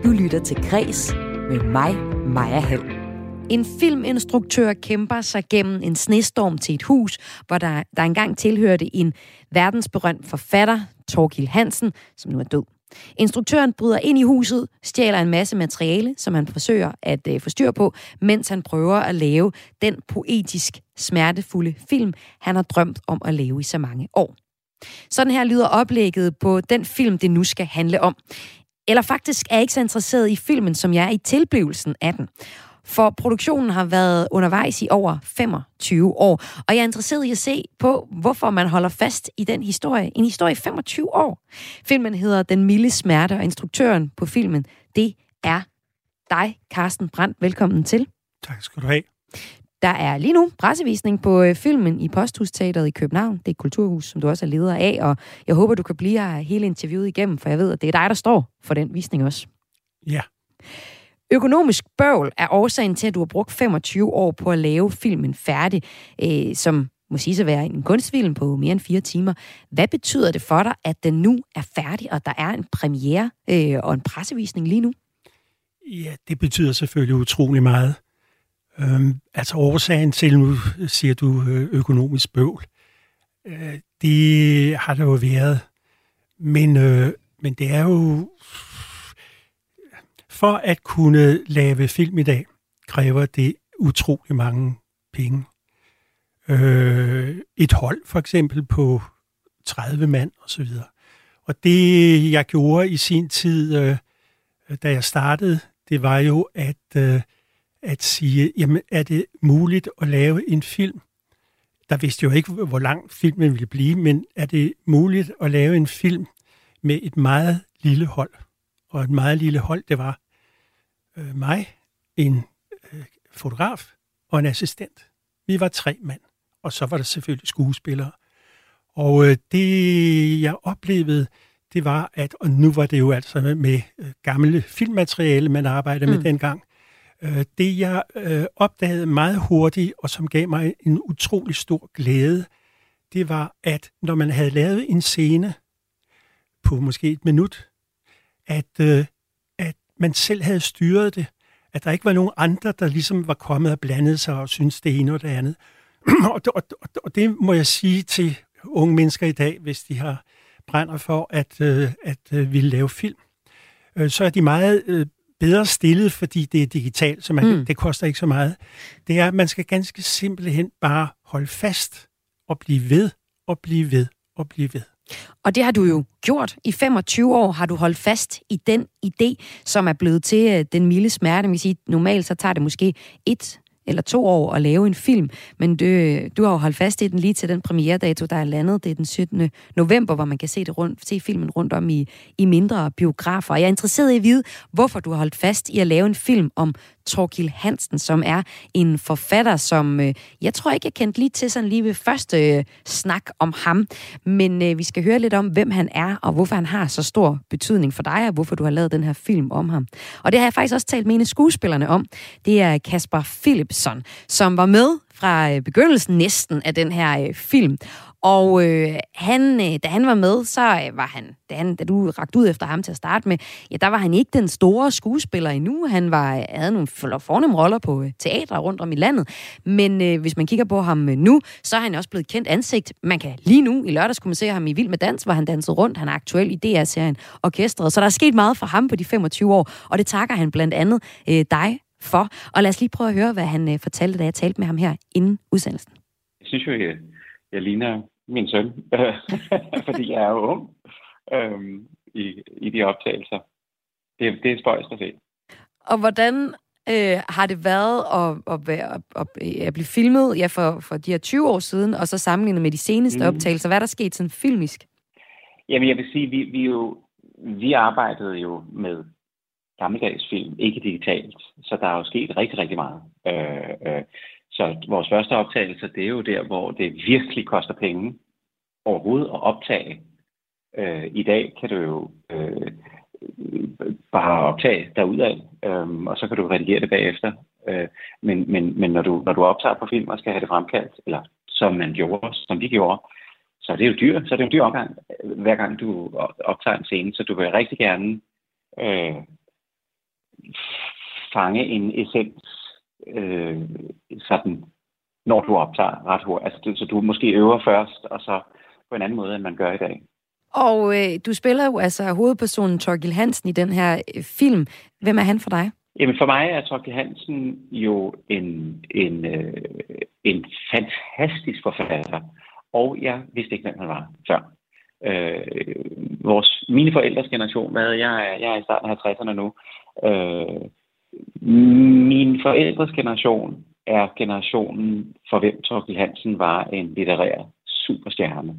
Du lytter til Græs med mig, Maja Hall. En filminstruktør kæmper sig gennem en snestorm til et hus, hvor der, der engang tilhørte en verdensberømt forfatter, Torgil Hansen, som nu er død. Instruktøren bryder ind i huset, stjæler en masse materiale, som han forsøger at øh, få styr på, mens han prøver at lave den poetisk smertefulde film, han har drømt om at lave i så mange år. Sådan her lyder oplægget på den film, det nu skal handle om. Eller faktisk er jeg ikke så interesseret i filmen, som jeg er i tilblivelsen af den. For produktionen har været undervejs i over 25 år, og jeg er interesseret i at se på, hvorfor man holder fast i den historie. En historie i 25 år. Filmen hedder Den milde smerte, og instruktøren på filmen, det er dig, Carsten Brandt. Velkommen til. Tak skal du have. Der er lige nu pressevisning på øh, filmen i Posthusteateret i København. Det er et kulturhus, som du også er leder af, og jeg håber, du kan blive her hele interviewet igennem, for jeg ved, at det er dig, der står for den visning også. Ja. Økonomisk bøvl er årsagen til, at du har brugt 25 år på at lave filmen færdig, øh, som må sige at være en kunstfilm på mere end fire timer. Hvad betyder det for dig, at den nu er færdig, og der er en premiere øh, og en pressevisning lige nu? Ja, det betyder selvfølgelig utrolig meget. Øhm, altså årsagen til, nu siger du øh, økonomisk bøvl, øh, det har der jo været. Men, øh, men det er jo... For at kunne lave film i dag, kræver det utrolig mange penge. Øh, et hold for eksempel på 30 mand osv. Og det jeg gjorde i sin tid, øh, da jeg startede, det var jo at... Øh, at sige, jamen er det muligt at lave en film? Der vidste jo ikke, hvor lang filmen ville blive, men er det muligt at lave en film med et meget lille hold? Og et meget lille hold, det var øh, mig, en øh, fotograf og en assistent. Vi var tre mand, og så var der selvfølgelig skuespillere. Og øh, det, jeg oplevede, det var, at, og nu var det jo altså med øh, gamle filmmateriale, man arbejdede mm. med dengang, Øh, det jeg øh, opdagede meget hurtigt, og som gav mig en utrolig stor glæde, det var, at når man havde lavet en scene på måske et minut, at, øh, at man selv havde styret det, at der ikke var nogen andre, der ligesom var kommet og blandet sig og syntes det ene og det andet. og, og, og, og det må jeg sige til unge mennesker i dag, hvis de har brænder for at, øh, at øh, ville lave film, øh, så er de meget øh, bedre stillet, fordi det er digitalt, så man, mm. det koster ikke så meget. Det er, at man skal ganske simpelthen bare holde fast og blive ved og blive ved og blive ved. Og det har du jo gjort. I 25 år har du holdt fast i den idé, som er blevet til øh, den milde smerte. Man kan sige, normalt så tager det måske et eller to år at lave en film, men du, øh, du har jo holdt fast i den lige til den premieredato, der er landet. Det er den 17. november, hvor man kan se, det rundt, se filmen rundt om i, i mindre biografer. jeg er interesseret i at vide, hvorfor du har holdt fast i at lave en film om Torkil Hansen, som er en forfatter, som øh, jeg tror ikke, jeg kendte lige til sådan lige ved første øh, snak om ham. Men øh, vi skal høre lidt om, hvem han er, og hvorfor han har så stor betydning for dig, og hvorfor du har lavet den her film om ham. Og det har jeg faktisk også talt med en af skuespillerne om. Det er Kasper Philipson, som var med fra øh, begyndelsen næsten af den her øh, film. Og øh, han, øh, da han var med, så øh, var han, da, han, da du rakte ud efter ham til at starte med, ja, der var han ikke den store skuespiller endnu. Han var, øh, havde nogle fornemme roller på øh, teatre rundt om i landet. Men øh, hvis man kigger på ham øh, nu, så er han også blevet kendt ansigt. Man kan lige nu, i lørdags kunne man se ham i Vild med Dans, hvor han dansede rundt. Han er aktuel i DR-serien Orkestret. Så der er sket meget for ham på de 25 år, og det takker han blandt andet øh, dig for. Og lad os lige prøve at høre, hvad han øh, fortalte, da jeg talte med ham her inden udsendelsen. Jeg synes jo, jeg, ligner min søn, fordi jeg er jo ung øhm, i, i de optagelser. Det, det er spøjst at se. Og hvordan øh, har det været at, at, være, at, at blive filmet ja, for, for de her 20 år siden, og så sammenlignet med de seneste mm. optagelser? Hvad er der sket sådan filmisk? Jamen, jeg vil sige, vi, vi, jo, vi arbejdede jo med gammeldags film, ikke digitalt, så der er jo sket rigtig, rigtig meget. Øh, øh, så vores første optagelse, det er jo der, hvor det virkelig koster penge overhovedet at optage. Øh, I dag kan du jo øh, bare optage derudad, øh, og så kan du redigere det bagefter. Øh, men men, men når, du, når du optager på film og skal have det fremkaldt, eller som man gjorde, som vi gjorde, så er det jo dyr, så er det jo en dyr omgang, hver gang du optager en scene, så du vil rigtig gerne øh, fange en essens øh, sådan, når du optager ret hurtigt. Altså, så du måske øver først, og så på en anden måde, end man gør i dag. Og øh, du spiller jo altså hovedpersonen Torgil Hansen i den her øh, film. Hvem er han for dig? Jamen for mig er Torgil Hansen jo en, en, øh, en fantastisk forfatter, og jeg vidste ikke, hvem han var før. Øh, vores, mine forældres generation, hvad jeg er, jeg er i starten af 50'erne nu, øh, min forældres generation er generationen, for hvem Torkel Hansen var en litterær superstjerne.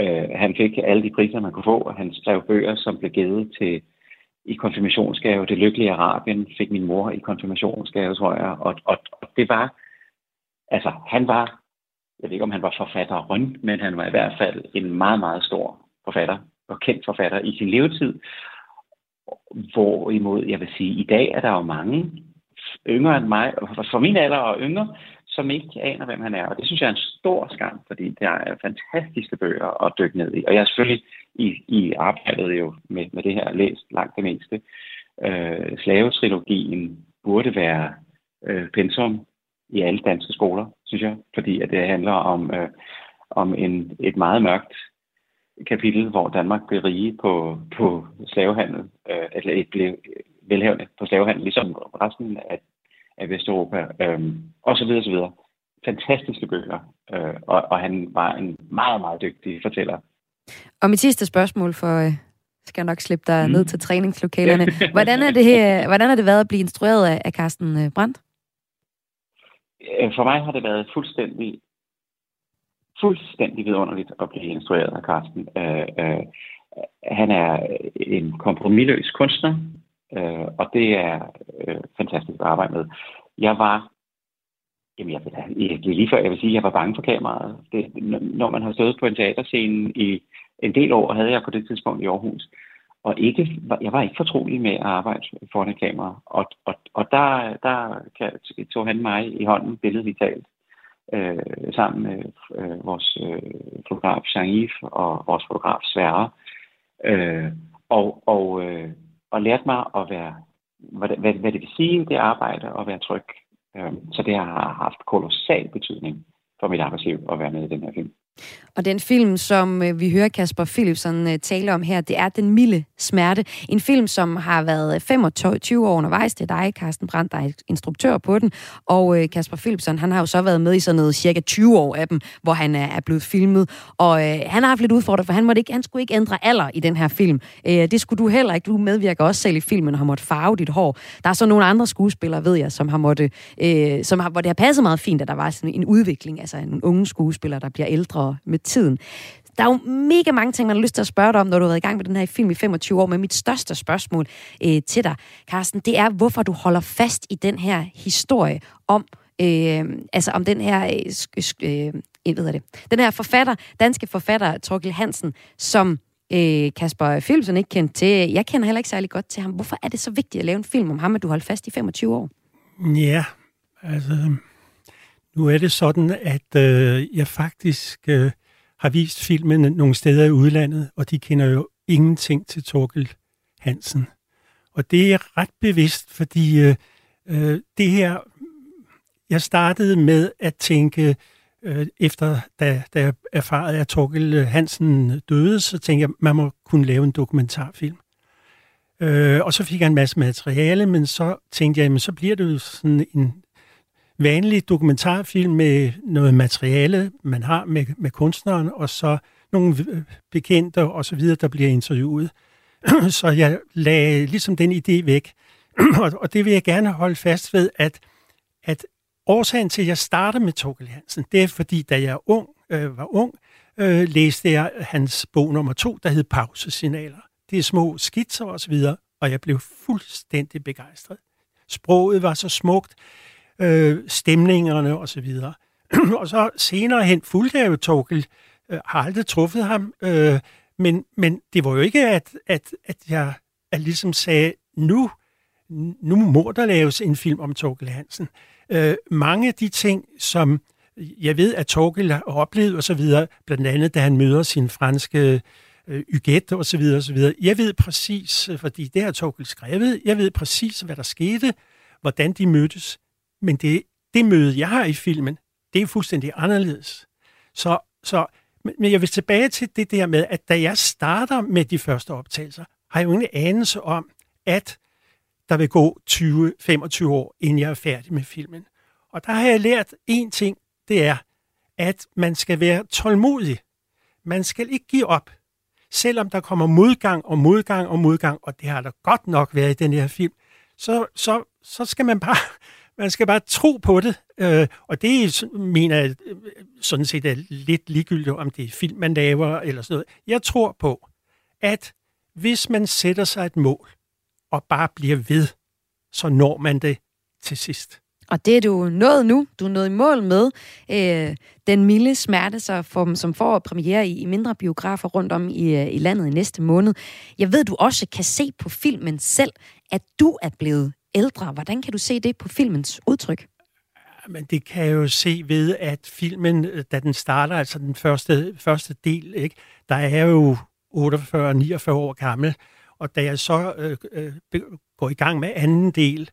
Øh, han fik alle de priser, man kunne få, og han skrev bøger, som blev givet til i konfirmationsgave. Det lykkelige Arabien fik min mor i konfirmationsgave, tror jeg. Og, og, og det var, altså han var, jeg ved ikke om han var forfatter men han var i hvert fald en meget, meget stor forfatter og kendt forfatter i sin levetid. Hvorimod, jeg vil sige, i dag er der jo mange yngre end mig, og for min alder og yngre, som ikke aner, hvem han er. Og det synes jeg er en stor skam, fordi det er fantastiske bøger at dykke ned i. Og jeg har selvfølgelig i, i arbejdet jo med, med det her læst langt det meste. Øh, slavetrilogien burde være øh, pensum i alle danske skoler, synes jeg, fordi at det handler om, øh, om en, et meget mørkt kapitel, hvor Danmark blev rige på, på slavehandel, øh, eller et blev velhavende på slavehandel, ligesom resten af, af Vesteuropa, øh, og så videre, så videre. Fantastiske bøger, øh, og, og han var en meget, meget dygtig fortæller. Og mit sidste spørgsmål, for øh, skal jeg nok slippe dig mm. ned til træningslokalerne. Hvordan er det, her, hvordan er det været at blive instrueret af, af Carsten øh, Brandt? Øh, for mig har det været fuldstændig fuldstændig vidunderligt at blive instrueret af Carsten. Øh, øh, han er en kompromilløs kunstner, øh, og det er øh, fantastisk at arbejde med. Jeg var, jamen jeg, jeg, lige før jeg vil sige, jeg var bange for kameraet. Det, når man har stået på en teaterscene i en del år, havde jeg på det tidspunkt i Aarhus, og ikke, jeg var ikke fortrolig med at arbejde foran et kamera. Og, og, og der, der tog han mig i hånden billedligt talt øh, sammen med øh, vores øh, fotograf Jean og vores fotograf Sverre. Øh, og, og, øh, og lærte mig at være, hvad, hvad, hvad det vil sige, det arbejde, og være tryg. Øh, så det har haft kolossal betydning for mit arbejdsliv at være med i den her film. Og den film, som øh, vi hører Kasper Philipsen øh, tale om her, det er Den Milde Smerte. En film, som har været øh, 25 år undervejs. Det er dig, Carsten Brandt, der er instruktør på den. Og Kasper Philipsen, han har jo så været med i sådan noget cirka 20 år af dem, hvor han er blevet filmet. Og øh, han har haft lidt udfordret, for han, måtte ikke, han skulle ikke ændre alder i den her film. Øh, det skulle du heller ikke. Du medvirker også selv i filmen og har måttet farve dit hår. Der er så nogle andre skuespillere, ved jeg, som har måtte, øh, som har, hvor det har passet meget fint, at der var sådan en udvikling. Altså en unge skuespiller, der bliver ældre med tiden. Der er jo mega mange ting, man har lyst til at spørge dig om, når du har været i gang med den her film i 25 år. Men mit største spørgsmål øh, til dig, Carsten, det er, hvorfor du holder fast i den her historie om, øh, altså om den her, øh, øh, ved det, den her forfatter, danske forfatter, Torgil Hansen, som øh, Kasper Philipsen ikke kendt til. Jeg kender heller ikke særlig godt til ham. Hvorfor er det så vigtigt at lave en film om ham, at du holder fast i 25 år? Ja, altså... Nu er det sådan, at øh, jeg faktisk... Øh, har vist filmen nogle steder i udlandet, og de kender jo ingenting til Torkel Hansen. Og det er ret bevidst, fordi øh, øh, det her, jeg startede med at tænke, øh, efter da, da jeg erfarede, at Torkel øh, Hansen døde, så tænkte jeg, at man må kunne lave en dokumentarfilm. Øh, og så fik jeg en masse materiale, men så tænkte jeg, jamen, så bliver det jo sådan en vanlig dokumentarfilm med noget materiale, man har med, med kunstneren, og så nogle bekendte og så videre, der bliver interviewet. så jeg lagde ligesom den idé væk. og det vil jeg gerne holde fast ved, at, at årsagen til, at jeg starter med Torkel Hansen, det er fordi, da jeg ung, øh, var ung, øh, læste jeg hans bog nummer to, der hed Pausesignaler. Det er små skitser osv., og jeg blev fuldstændig begejstret. Sproget var så smukt, øh, stemningerne osv. Og, og så senere hen fulgte jeg jo Torkel, øh, har aldrig truffet ham, øh, men, men det var jo ikke, at, at, at jeg at ligesom sagde, nu, nu må der laves en film om Torkel Hansen. Øh, mange af de ting, som jeg ved, at Torkel har oplevet osv., blandt andet da han møder sin franske øh, og så videre. Jeg ved præcis, øh, fordi det har Torkel skrevet, jeg ved præcis, hvad der skete, hvordan de mødtes, men det, det møde, jeg har i filmen, det er fuldstændig anderledes. Så, så, men jeg vil tilbage til det der med, at da jeg starter med de første optagelser, har jeg jo ingen anelse om, at der vil gå 20-25 år, inden jeg er færdig med filmen. Og der har jeg lært en ting, det er, at man skal være tålmodig. Man skal ikke give op. Selvom der kommer modgang og modgang og modgang, og det har der godt nok været i den her film, så, så, så skal man bare, man skal bare tro på det. Øh, og det mener jeg øh, sådan set er lidt ligegyldigt, om det er film, man laver eller sådan noget. Jeg tror på, at hvis man sætter sig et mål, og bare bliver ved, så når man det til sidst. Og det er du nået nu. Du er nået i mål med øh, Den milde smerte, så for, som får premiere i, i mindre biografer rundt om i, øh, i landet i næste måned. Jeg ved, du også kan se på filmen selv, at du er blevet ældre. Hvordan kan du se det på filmens udtryk? Men det kan jeg jo se ved, at filmen, øh, da den starter, altså den første, første del, ikke, der er jo 48-49 år gammel, og da jeg så øh, øh, går i gang med anden del,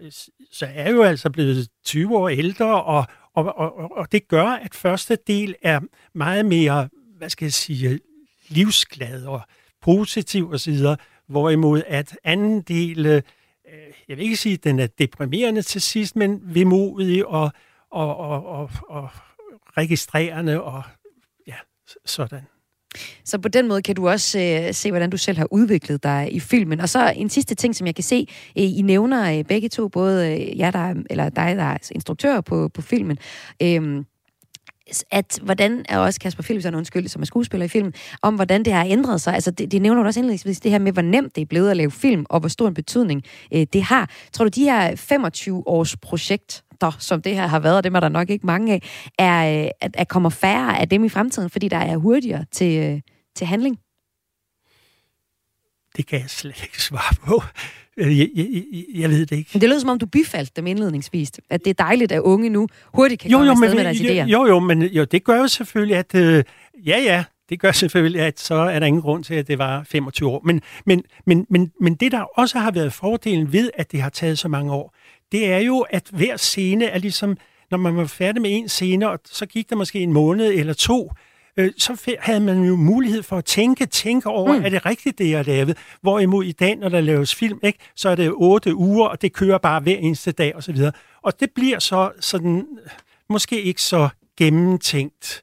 øh, så er jeg jo altså blevet 20 år ældre, og, og, og, og det gør, at første del er meget mere, hvad skal jeg sige, livsglad og positiv osv., hvorimod at anden del, øh, Øh, jeg vil ikke sige, at den er deprimerende til sidst, men vemodig og, og, og, og, og registrerende og ja, sådan. Så på den måde kan du også øh, se, hvordan du selv har udviklet dig i filmen. Og så en sidste ting, som jeg kan se, øh, I nævner øh, begge to, både øh, jer, der, eller dig, der er instruktør på, på filmen, øh, at hvordan er også Kasper Philipsen, undskyld, som er skuespiller i filmen, om hvordan det har ændret sig. Altså, det, det nævner du også indledningsvis, det her med, hvor nemt det er blevet at lave film, og hvor stor en betydning øh, det har. Tror du, de her 25 års projekt, der, som det her har været, og dem er der nok ikke mange af, er, øh, at, at kommer færre af dem i fremtiden, fordi der er hurtigere til, øh, til handling? Det kan jeg slet ikke svare på. Øh, jeg, jeg, jeg, ved det ikke. Men det lyder som om, du bifaldt dem indledningsvis. At det er dejligt, at unge nu hurtigt kan jo, komme jo, afsted med deres idéer. Jo, jo, men jo, det gør jo selvfølgelig, at... Øh, ja, ja, det gør selvfølgelig, at så er der ingen grund til, at det var 25 år. Men, men, men, men, men det, der også har været fordelen ved, at det har taget så mange år, det er jo, at hver scene er ligesom, når man var færdig med en scene, og så gik der måske en måned eller to, øh, så havde man jo mulighed for at tænke, tænke over, mm. er det rigtigt, det jeg lavet? Hvorimod i dag, når der laves film, ikke, så er det otte uger, og det kører bare hver eneste dag osv. Og, og det bliver så sådan, måske ikke så gennemtænkt,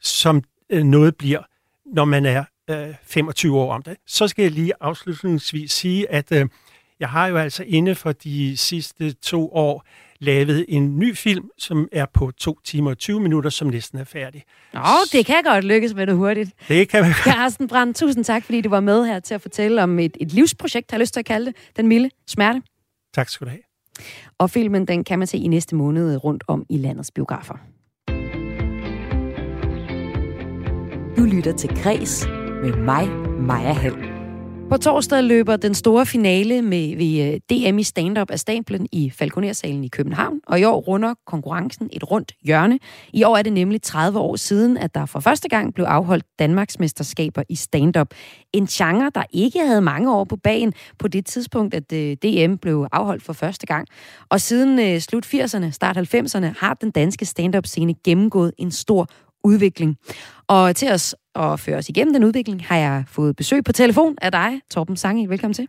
som øh, noget bliver, når man er øh, 25 år om det. Så skal jeg lige afslutningsvis sige, at øh, jeg har jo altså inde for de sidste to år lavet en ny film, som er på 2 timer og 20 minutter, som næsten er færdig. Nå, det kan godt lykkes med det hurtigt. Det kan man godt. Carsten Brandt, tusind tak, fordi du var med her til at fortælle om et, et livsprojekt, har jeg lyst til at kalde det. Den milde smerte. Tak skal du have. Og filmen, den kan man se i næste måned rundt om i landets biografer. Du lytter til Græs med mig, Maja Hall. På torsdag løber den store finale med ved øh, DM i stand-up af stablen i Falconersalen i København, og i år runder konkurrencen et rundt hjørne. I år er det nemlig 30 år siden, at der for første gang blev afholdt Danmarks mesterskaber i stand-up. En genre, der ikke havde mange år på bagen på det tidspunkt, at øh, DM blev afholdt for første gang. Og siden øh, slut 80'erne, start 90'erne, har den danske stand-up-scene gennemgået en stor udvikling. Og til os at føre os igennem den udvikling, har jeg fået besøg på telefon af dig, Torben Sange. Velkommen til.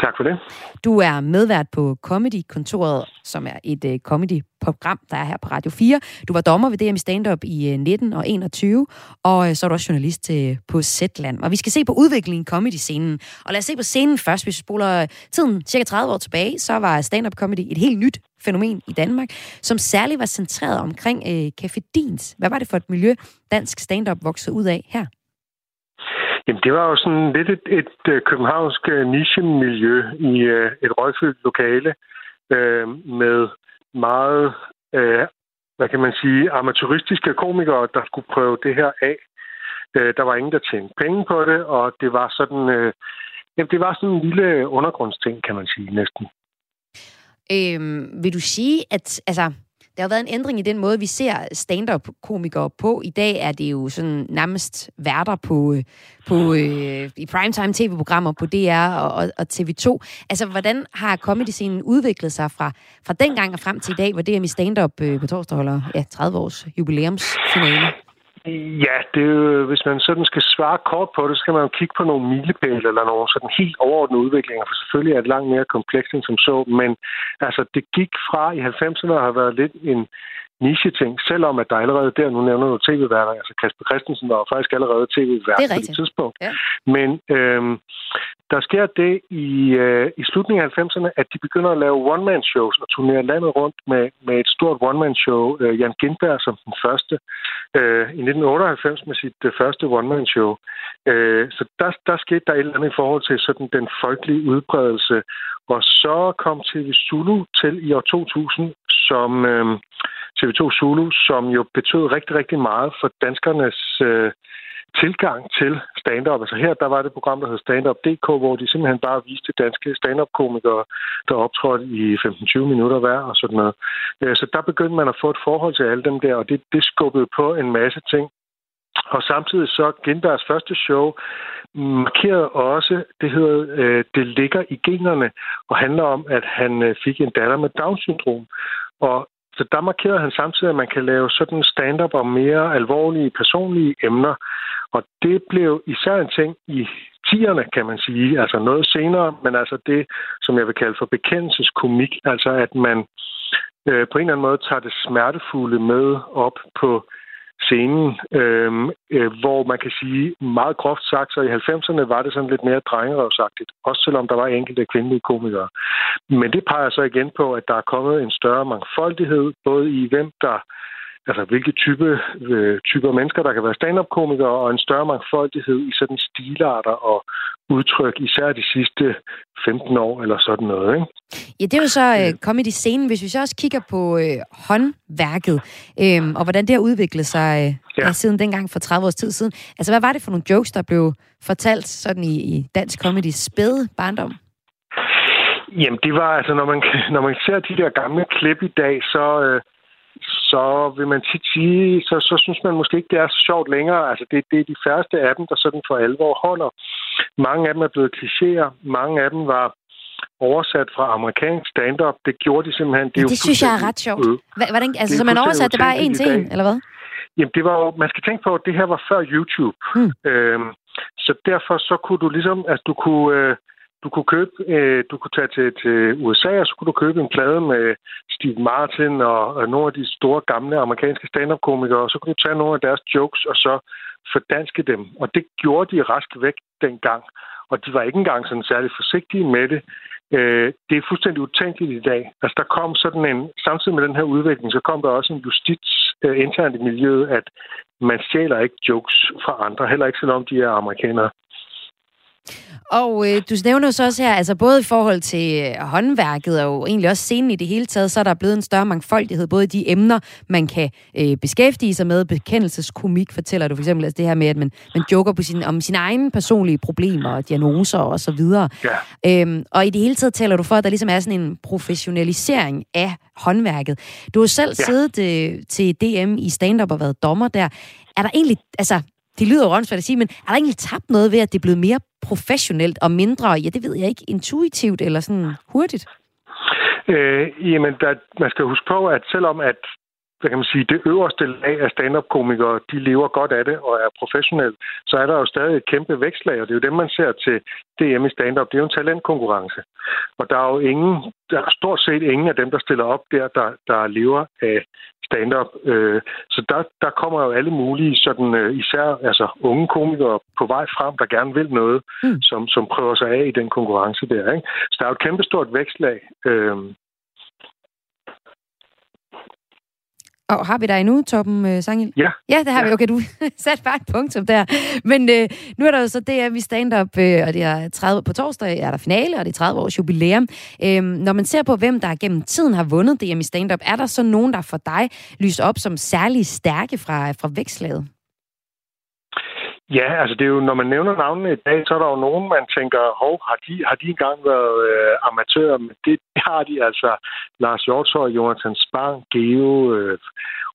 Tak for det. Du er medvært på Comedy-kontoret, som er et uh, comedy-program, der er her på Radio 4. Du var dommer ved DM Stand-Up i øh, uh, 19 og 21, og uh, så er du også journalist til, på Zetland. Og vi skal se på udviklingen i comedy-scenen. Og lad os se på scenen først. Hvis vi spoler tiden cirka 30 år tilbage, så var stand-up comedy et helt nyt fænomen i Danmark, som særligt var centreret omkring uh, Café Dins. Hvad var det for et miljø, dansk stand-up voksede ud af her? Jamen, det var jo sådan lidt et, et, et københavnsk øh, nichemiljø i øh, et røgfyldt lokale øh, med meget, øh, hvad kan man sige, amatøristiske komikere, der skulle prøve det her af. Øh, der var ingen, der tjente penge på det, og det var sådan, øh, jamen, det var sådan en lille undergrundsting, kan man sige næsten. Øhm, vil du sige, at altså, der har været en ændring i den måde, vi ser stand-up-komikere på. I dag er det jo sådan nærmest værter på, øh, på øh, i primetime tv-programmer på DR og, og, og TV2. Altså, hvordan har comedy-scenen udviklet sig fra, fra dengang og frem til i dag, hvor det er i stand-up øh, på torsdag holder ja, 30 års jubilæumsfinale? Ja, det er jo, hvis man sådan skal svare kort på det, så skal man jo kigge på nogle milepæle eller nogle sådan helt overordnede udviklinger, for selvfølgelig er det langt mere komplekst end som så, men altså det gik fra i 90'erne har været lidt en niche-ting, selvom at der allerede der, nu nævner du tv-værter, altså Kasper Christensen var faktisk allerede tv-vært på det tidspunkt. Ja. Men øhm, der sker det i, øh, i slutningen af 90'erne, at de begynder at lave one-man-shows og turnere landet rundt med, med et stort one-man-show. Øh, Jan Gindberg som den første øh, i 1998 med sit øh, første one-man-show. Øh, så der, der skete der et eller andet i forhold til sådan den folkelige udbredelse. Og så kom TV Zulu til i år 2000 som... Øh, TV2 Zulu, som jo betød rigtig, rigtig meget for danskernes øh, tilgang til stand-up. Altså her, der var det program, der hed Stand-Up.dk, hvor de simpelthen bare viste danske stand-up-komikere, der optrådte i 15-20 minutter hver og sådan noget. Øh, så der begyndte man at få et forhold til alle dem der, og det, det skubbede på en masse ting. Og samtidig så Gindbergs første show markerede også, det hedder, øh, det ligger i generne, og handler om, at han øh, fik en datter med Down-syndrom. Og så der markerede han samtidig, at man kan lave sådan stand-up om mere alvorlige personlige emner. Og det blev især en ting i tierne, kan man sige. Altså noget senere, men altså det, som jeg vil kalde for bekendelseskomik. Altså at man øh, på en eller anden måde tager det smertefulde med op på scenen, øh, øh, hvor man kan sige meget groft sagt, så i 90'erne var det sådan lidt mere drengerøvsagtigt, også selvom der var enkelte kvindelige komikere. Men det peger så igen på, at der er kommet en større mangfoldighed, både i hvem der altså hvilke type, øh, typer mennesker, der kan være stand-up-komikere, og en større mangfoldighed i sådan stilarter og udtryk, især de sidste 15 år eller sådan noget. Ikke? Ja, det er jo så øh, comedy-scenen. Hvis vi så også kigger på øh, håndværket, øh, og hvordan det har udviklet sig øh, ja. siden dengang for 30 års tid siden. Altså, hvad var det for nogle jokes, der blev fortalt sådan i, i dansk comedy spæde barndom? Jamen, det var altså, når man, når man ser de der gamle klip i dag, så, øh, så vil man tit sige, så, så synes man måske ikke, det er så sjovt længere. Altså, det, det er de færreste af dem, der sådan for alvor holder. Mange af dem er blevet klichéer. Mange af dem var oversat fra amerikansk stand-up. Det gjorde de simpelthen. Det, ja, det synes jeg er ret sjovt. Hvordan, altså, så man oversatte det bare en til en, eller hvad? Jamen, det var jo, man skal tænke på, at det her var før YouTube. Hmm. Øhm, så derfor så kunne du ligesom, altså du kunne, øh, du kunne købe, øh, du kunne tage til, til USA, og så kunne du købe en plade med Steve Martin og, og nogle af de store gamle amerikanske stand-up-komikere, og så kunne du tage nogle af deres jokes og så fordanske dem. Og det gjorde de rask væk dengang. Og de var ikke engang sådan særlig forsigtige med det. Øh, det er fuldstændig utænkeligt i dag. Altså der kom sådan en, samtidig med den her udvikling, så kom der også en justits øh, internt i miljøet, at man stjæler ikke jokes fra andre, heller ikke selvom de er amerikanere. Og øh, du nævner så også her, altså både i forhold til øh, håndværket og egentlig også scenen i det hele taget, så er der blevet en større mangfoldighed, både i de emner, man kan øh, beskæftige sig med. Bekendelseskomik fortæller du for eksempel altså det her med, at man, man joker på sin, om sine egne personlige problemer og diagnoser og så videre. Ja. Øhm, og i det hele taget taler du for, at der ligesom er sådan en professionalisering af håndværket. Du har selv ja. siddet øh, til DM i stand-up og været dommer der. Er der egentlig, altså det lyder jo at sige, men er der egentlig tabt noget ved, at det er blevet mere professionelt og mindre, ja, det ved jeg ikke, intuitivt eller sådan hurtigt? Øh, jamen, der, man skal huske på, at selvom at hvad kan man sige, det øverste lag af stand-up-komikere, de lever godt af det og er professionelle, så er der jo stadig et kæmpe vækstlag, og det er jo dem, man ser til DM i stand-up. Det er jo en talentkonkurrence. Og der er jo ingen, der er stort set ingen af dem, der stiller op der, der, der lever af stand-up. Øh, så der, der kommer jo alle mulige, sådan, øh, især altså, unge komikere på vej frem, der gerne vil noget, mm. som, som prøver sig af i den konkurrence der. Ikke? Så der er jo et kæmpe stort vækstlag. Øh, Og har vi dig endnu, Torben øh, Sangel? Ja. Ja, det har ja. vi. Okay, du satte bare et punktum der. Men øh, nu er der jo så DM i stand-up, øh, og det er 30 på torsdag er der finale, og det er 30 års jubilæum. Øh, når man ser på, hvem der gennem tiden har vundet DM i stand-up, er der så nogen, der for dig lyst op som særlig stærke fra, fra vækslaget? Ja, altså det er jo, når man nævner navnene i dag, så er der jo nogen, man tænker, hov, har de, har de engang været øh, amatører? Men det, det har de altså. Lars Hjortøj, Jonathan Spang, Geo, øh,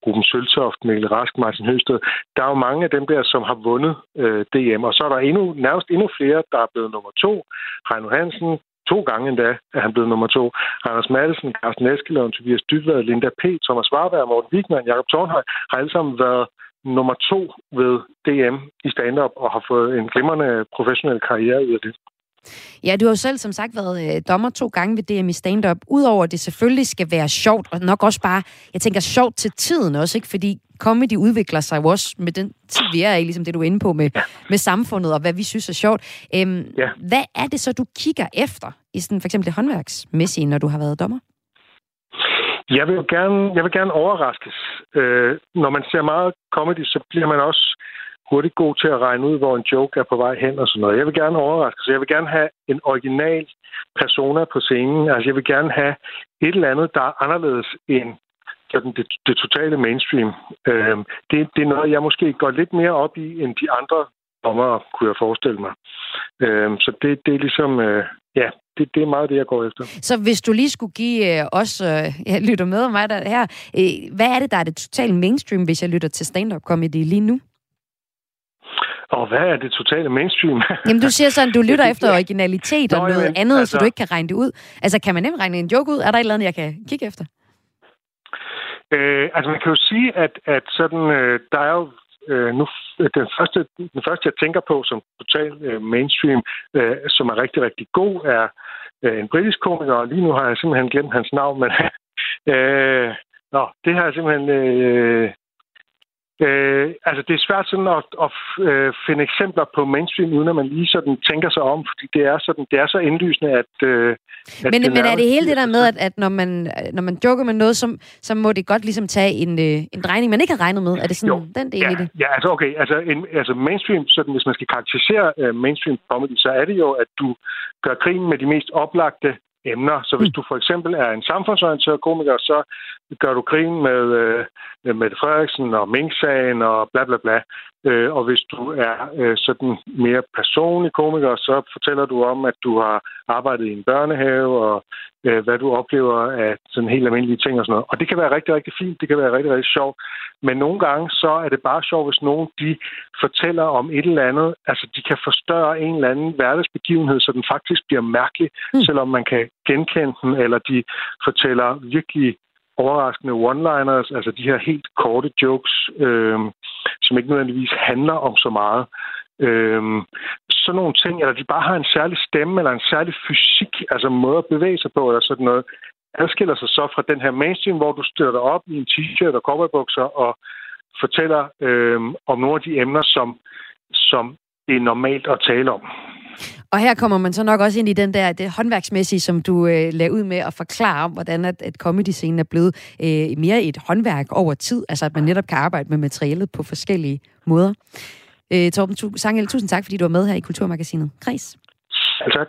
Ruben Søltoft, Mikkel Rask, Martin Høsted. Der er jo mange af dem der, som har vundet øh, DM. Og så er der endnu, nærmest endnu flere, der er blevet nummer to. Heino Hansen, to gange endda er han blevet nummer to. Anders Madsen, Carsten Eskelund, Tobias Dybvad, Linda P., Thomas Warberg, Morten Wigman, Jakob Tornhøj, har alle sammen været nummer to ved DM i stand-up og har fået en glimrende professionel karriere ud af det. Ja, du har jo selv som sagt været øh, dommer to gange ved DM i stand-up. Udover at det selvfølgelig skal være sjovt, og nok også bare, jeg tænker sjovt til tiden også, ikke? Fordi comedy udvikler sig jo også med den tid, vi er i, ligesom det du er inde på med, ja. med samfundet og hvad vi synes er sjovt. Øhm, ja. Hvad er det så, du kigger efter i sådan for eksempel det håndværksmæssige, når du har været dommer? Jeg vil jo gerne, jeg vil gerne overraskes. Øh, når man ser meget comedy, så bliver man også hurtigt god til at regne ud, hvor en joke er på vej hen og sådan noget. Jeg vil gerne overraske, så jeg vil gerne have en original persona på scenen. Altså, jeg vil gerne have et eller andet, der er anderledes end sådan det, det totale mainstream. Øh, det, det er noget, jeg måske går lidt mere op i, end de andre dommere, kunne jeg forestille mig. Øh, så det, det er ligesom, øh, ja, det, det er meget det, jeg går efter. Så hvis du lige skulle give øh, os, øh, jeg lytter med og mig der her, øh, hvad er det, der er det totale mainstream, hvis jeg lytter til stand-up comedy lige nu? Og hvad er det totale mainstream? Jamen, du siger sådan, du lytter efter originalitet og noget jamen, andet, altså... så du ikke kan regne det ud. Altså, kan man nemt regne en joke ud? Er der et eller andet, jeg kan kigge efter? Øh, altså, man kan jo sige, at, at sådan, øh, der er jo øh, nu øh, den første, den første, jeg tænker på som total øh, mainstream, øh, som er rigtig, rigtig god, er øh, en britisk komiker, og lige nu har jeg simpelthen glemt hans navn, men øh, nå, det har jeg simpelthen... Øh, Øh, altså, det er svært sådan at, at øh, finde eksempler på mainstream, uden at man lige sådan tænker sig om, fordi det er, sådan, det er så indlysende, at... Øh, at men, det men er det hele det der med, at, at når, man, når man joker med noget, så, så må det godt ligesom tage en, øh, en drejning, man ikke har regnet med? Er det sådan jo, den del ja, i det? Ja, altså okay. Altså, en, altså mainstream, sådan, hvis man skal karakterisere uh, mainstream comedy, så er det jo, at du gør grin med de mest oplagte emner. Så hvis mm. du for eksempel er en samfundsorienteret komiker, så gør du grin med, øh, med Frederiksen og Mink-sagen og bla bla bla. Øh, og hvis du er øh, sådan mere personlig komiker, så fortæller du om, at du har arbejdet i en børnehave, og øh, hvad du oplever af sådan helt almindelige ting og sådan noget. Og det kan være rigtig, rigtig fint, det kan være rigtig, rigtig sjovt. Men nogle gange, så er det bare sjovt, hvis nogen de fortæller om et eller andet, altså de kan forstørre en eller anden hverdagsbegivenhed, så den faktisk bliver mærkelig, mm. selvom man kan genkende den, eller de fortæller virkelig overraskende one-liners, altså de her helt korte jokes, øh, som ikke nødvendigvis handler om så meget. Øh, sådan nogle ting, eller de bare har en særlig stemme, eller en særlig fysik, altså måde at bevæge sig på, eller sådan noget, adskiller sig så fra den her mainstream, hvor du støtter op i en t-shirt og cowboybukser og fortæller øh, om nogle af de emner, som, som det er normalt at tale om. Og her kommer man så nok også ind i den der det håndværksmæssige, som du øh, lavede ud med at forklare om, hvordan at, at comedy-scenen er blevet øh, mere et håndværk over tid. Altså at man netop kan arbejde med materialet på forskellige måder. Øh, Torben Sangel, tusind tak, fordi du var med her i Kulturmagasinet. Kris. tak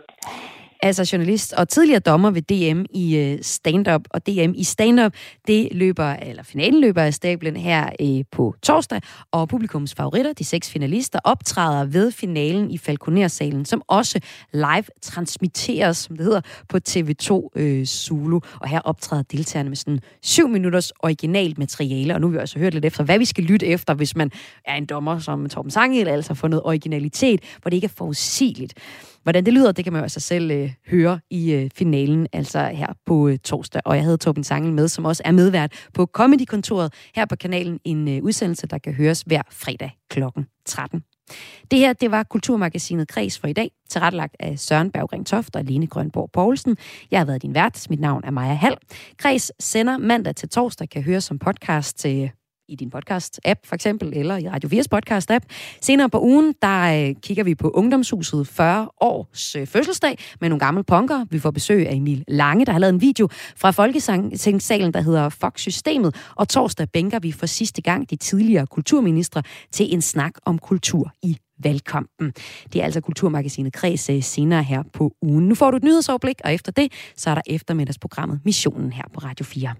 altså journalist og tidligere dommer ved DM i øh, stand-up. Og DM i stand-up, det løber, eller finalen løber af stablen her øh, på torsdag, og publikums favoritter, de seks finalister, optræder ved finalen i Falconer-salen, som også live transmitteres, som det hedder, på TV2 øh, Zulu. Og her optræder deltagerne med sådan syv minutters originalt materiale, og nu har vi også hørt lidt efter, hvad vi skal lytte efter, hvis man er en dommer som Torben Sangel, altså for noget originalitet, hvor det ikke er forudsigeligt. Hvordan det lyder, det kan man jo altså selv øh, høre i øh, finalen, altså her på øh, torsdag. Og jeg havde Torben Sangel med, som også er medvært på Comedy-kontoret her på kanalen. En øh, udsendelse, der kan høres hver fredag kl. 13. Det her, det var Kulturmagasinet Kreds for i dag, tilrettelagt af Søren Berggring Toft og Lene Grønborg Poulsen. Jeg har været din vært. Mit navn er Maja Hall. Kreds sender mandag til torsdag, kan høres som podcast til øh, i din podcast-app for eksempel, eller i Radio 4's podcast-app. Senere på ugen, der øh, kigger vi på Ungdomshuset 40 års øh, fødselsdag med nogle gamle punker. Vi får besøg af Emil Lange, der har lavet en video fra Folketingssalen, der hedder Fuck Systemet. Og torsdag bænker vi for sidste gang de tidligere kulturministre til en snak om kultur i valgkampen. Det er altså Kulturmagasinet Kreds øh, senere her på ugen. Nu får du et nyhedsoverblik, og efter det, så er der eftermiddagsprogrammet Missionen her på Radio 4.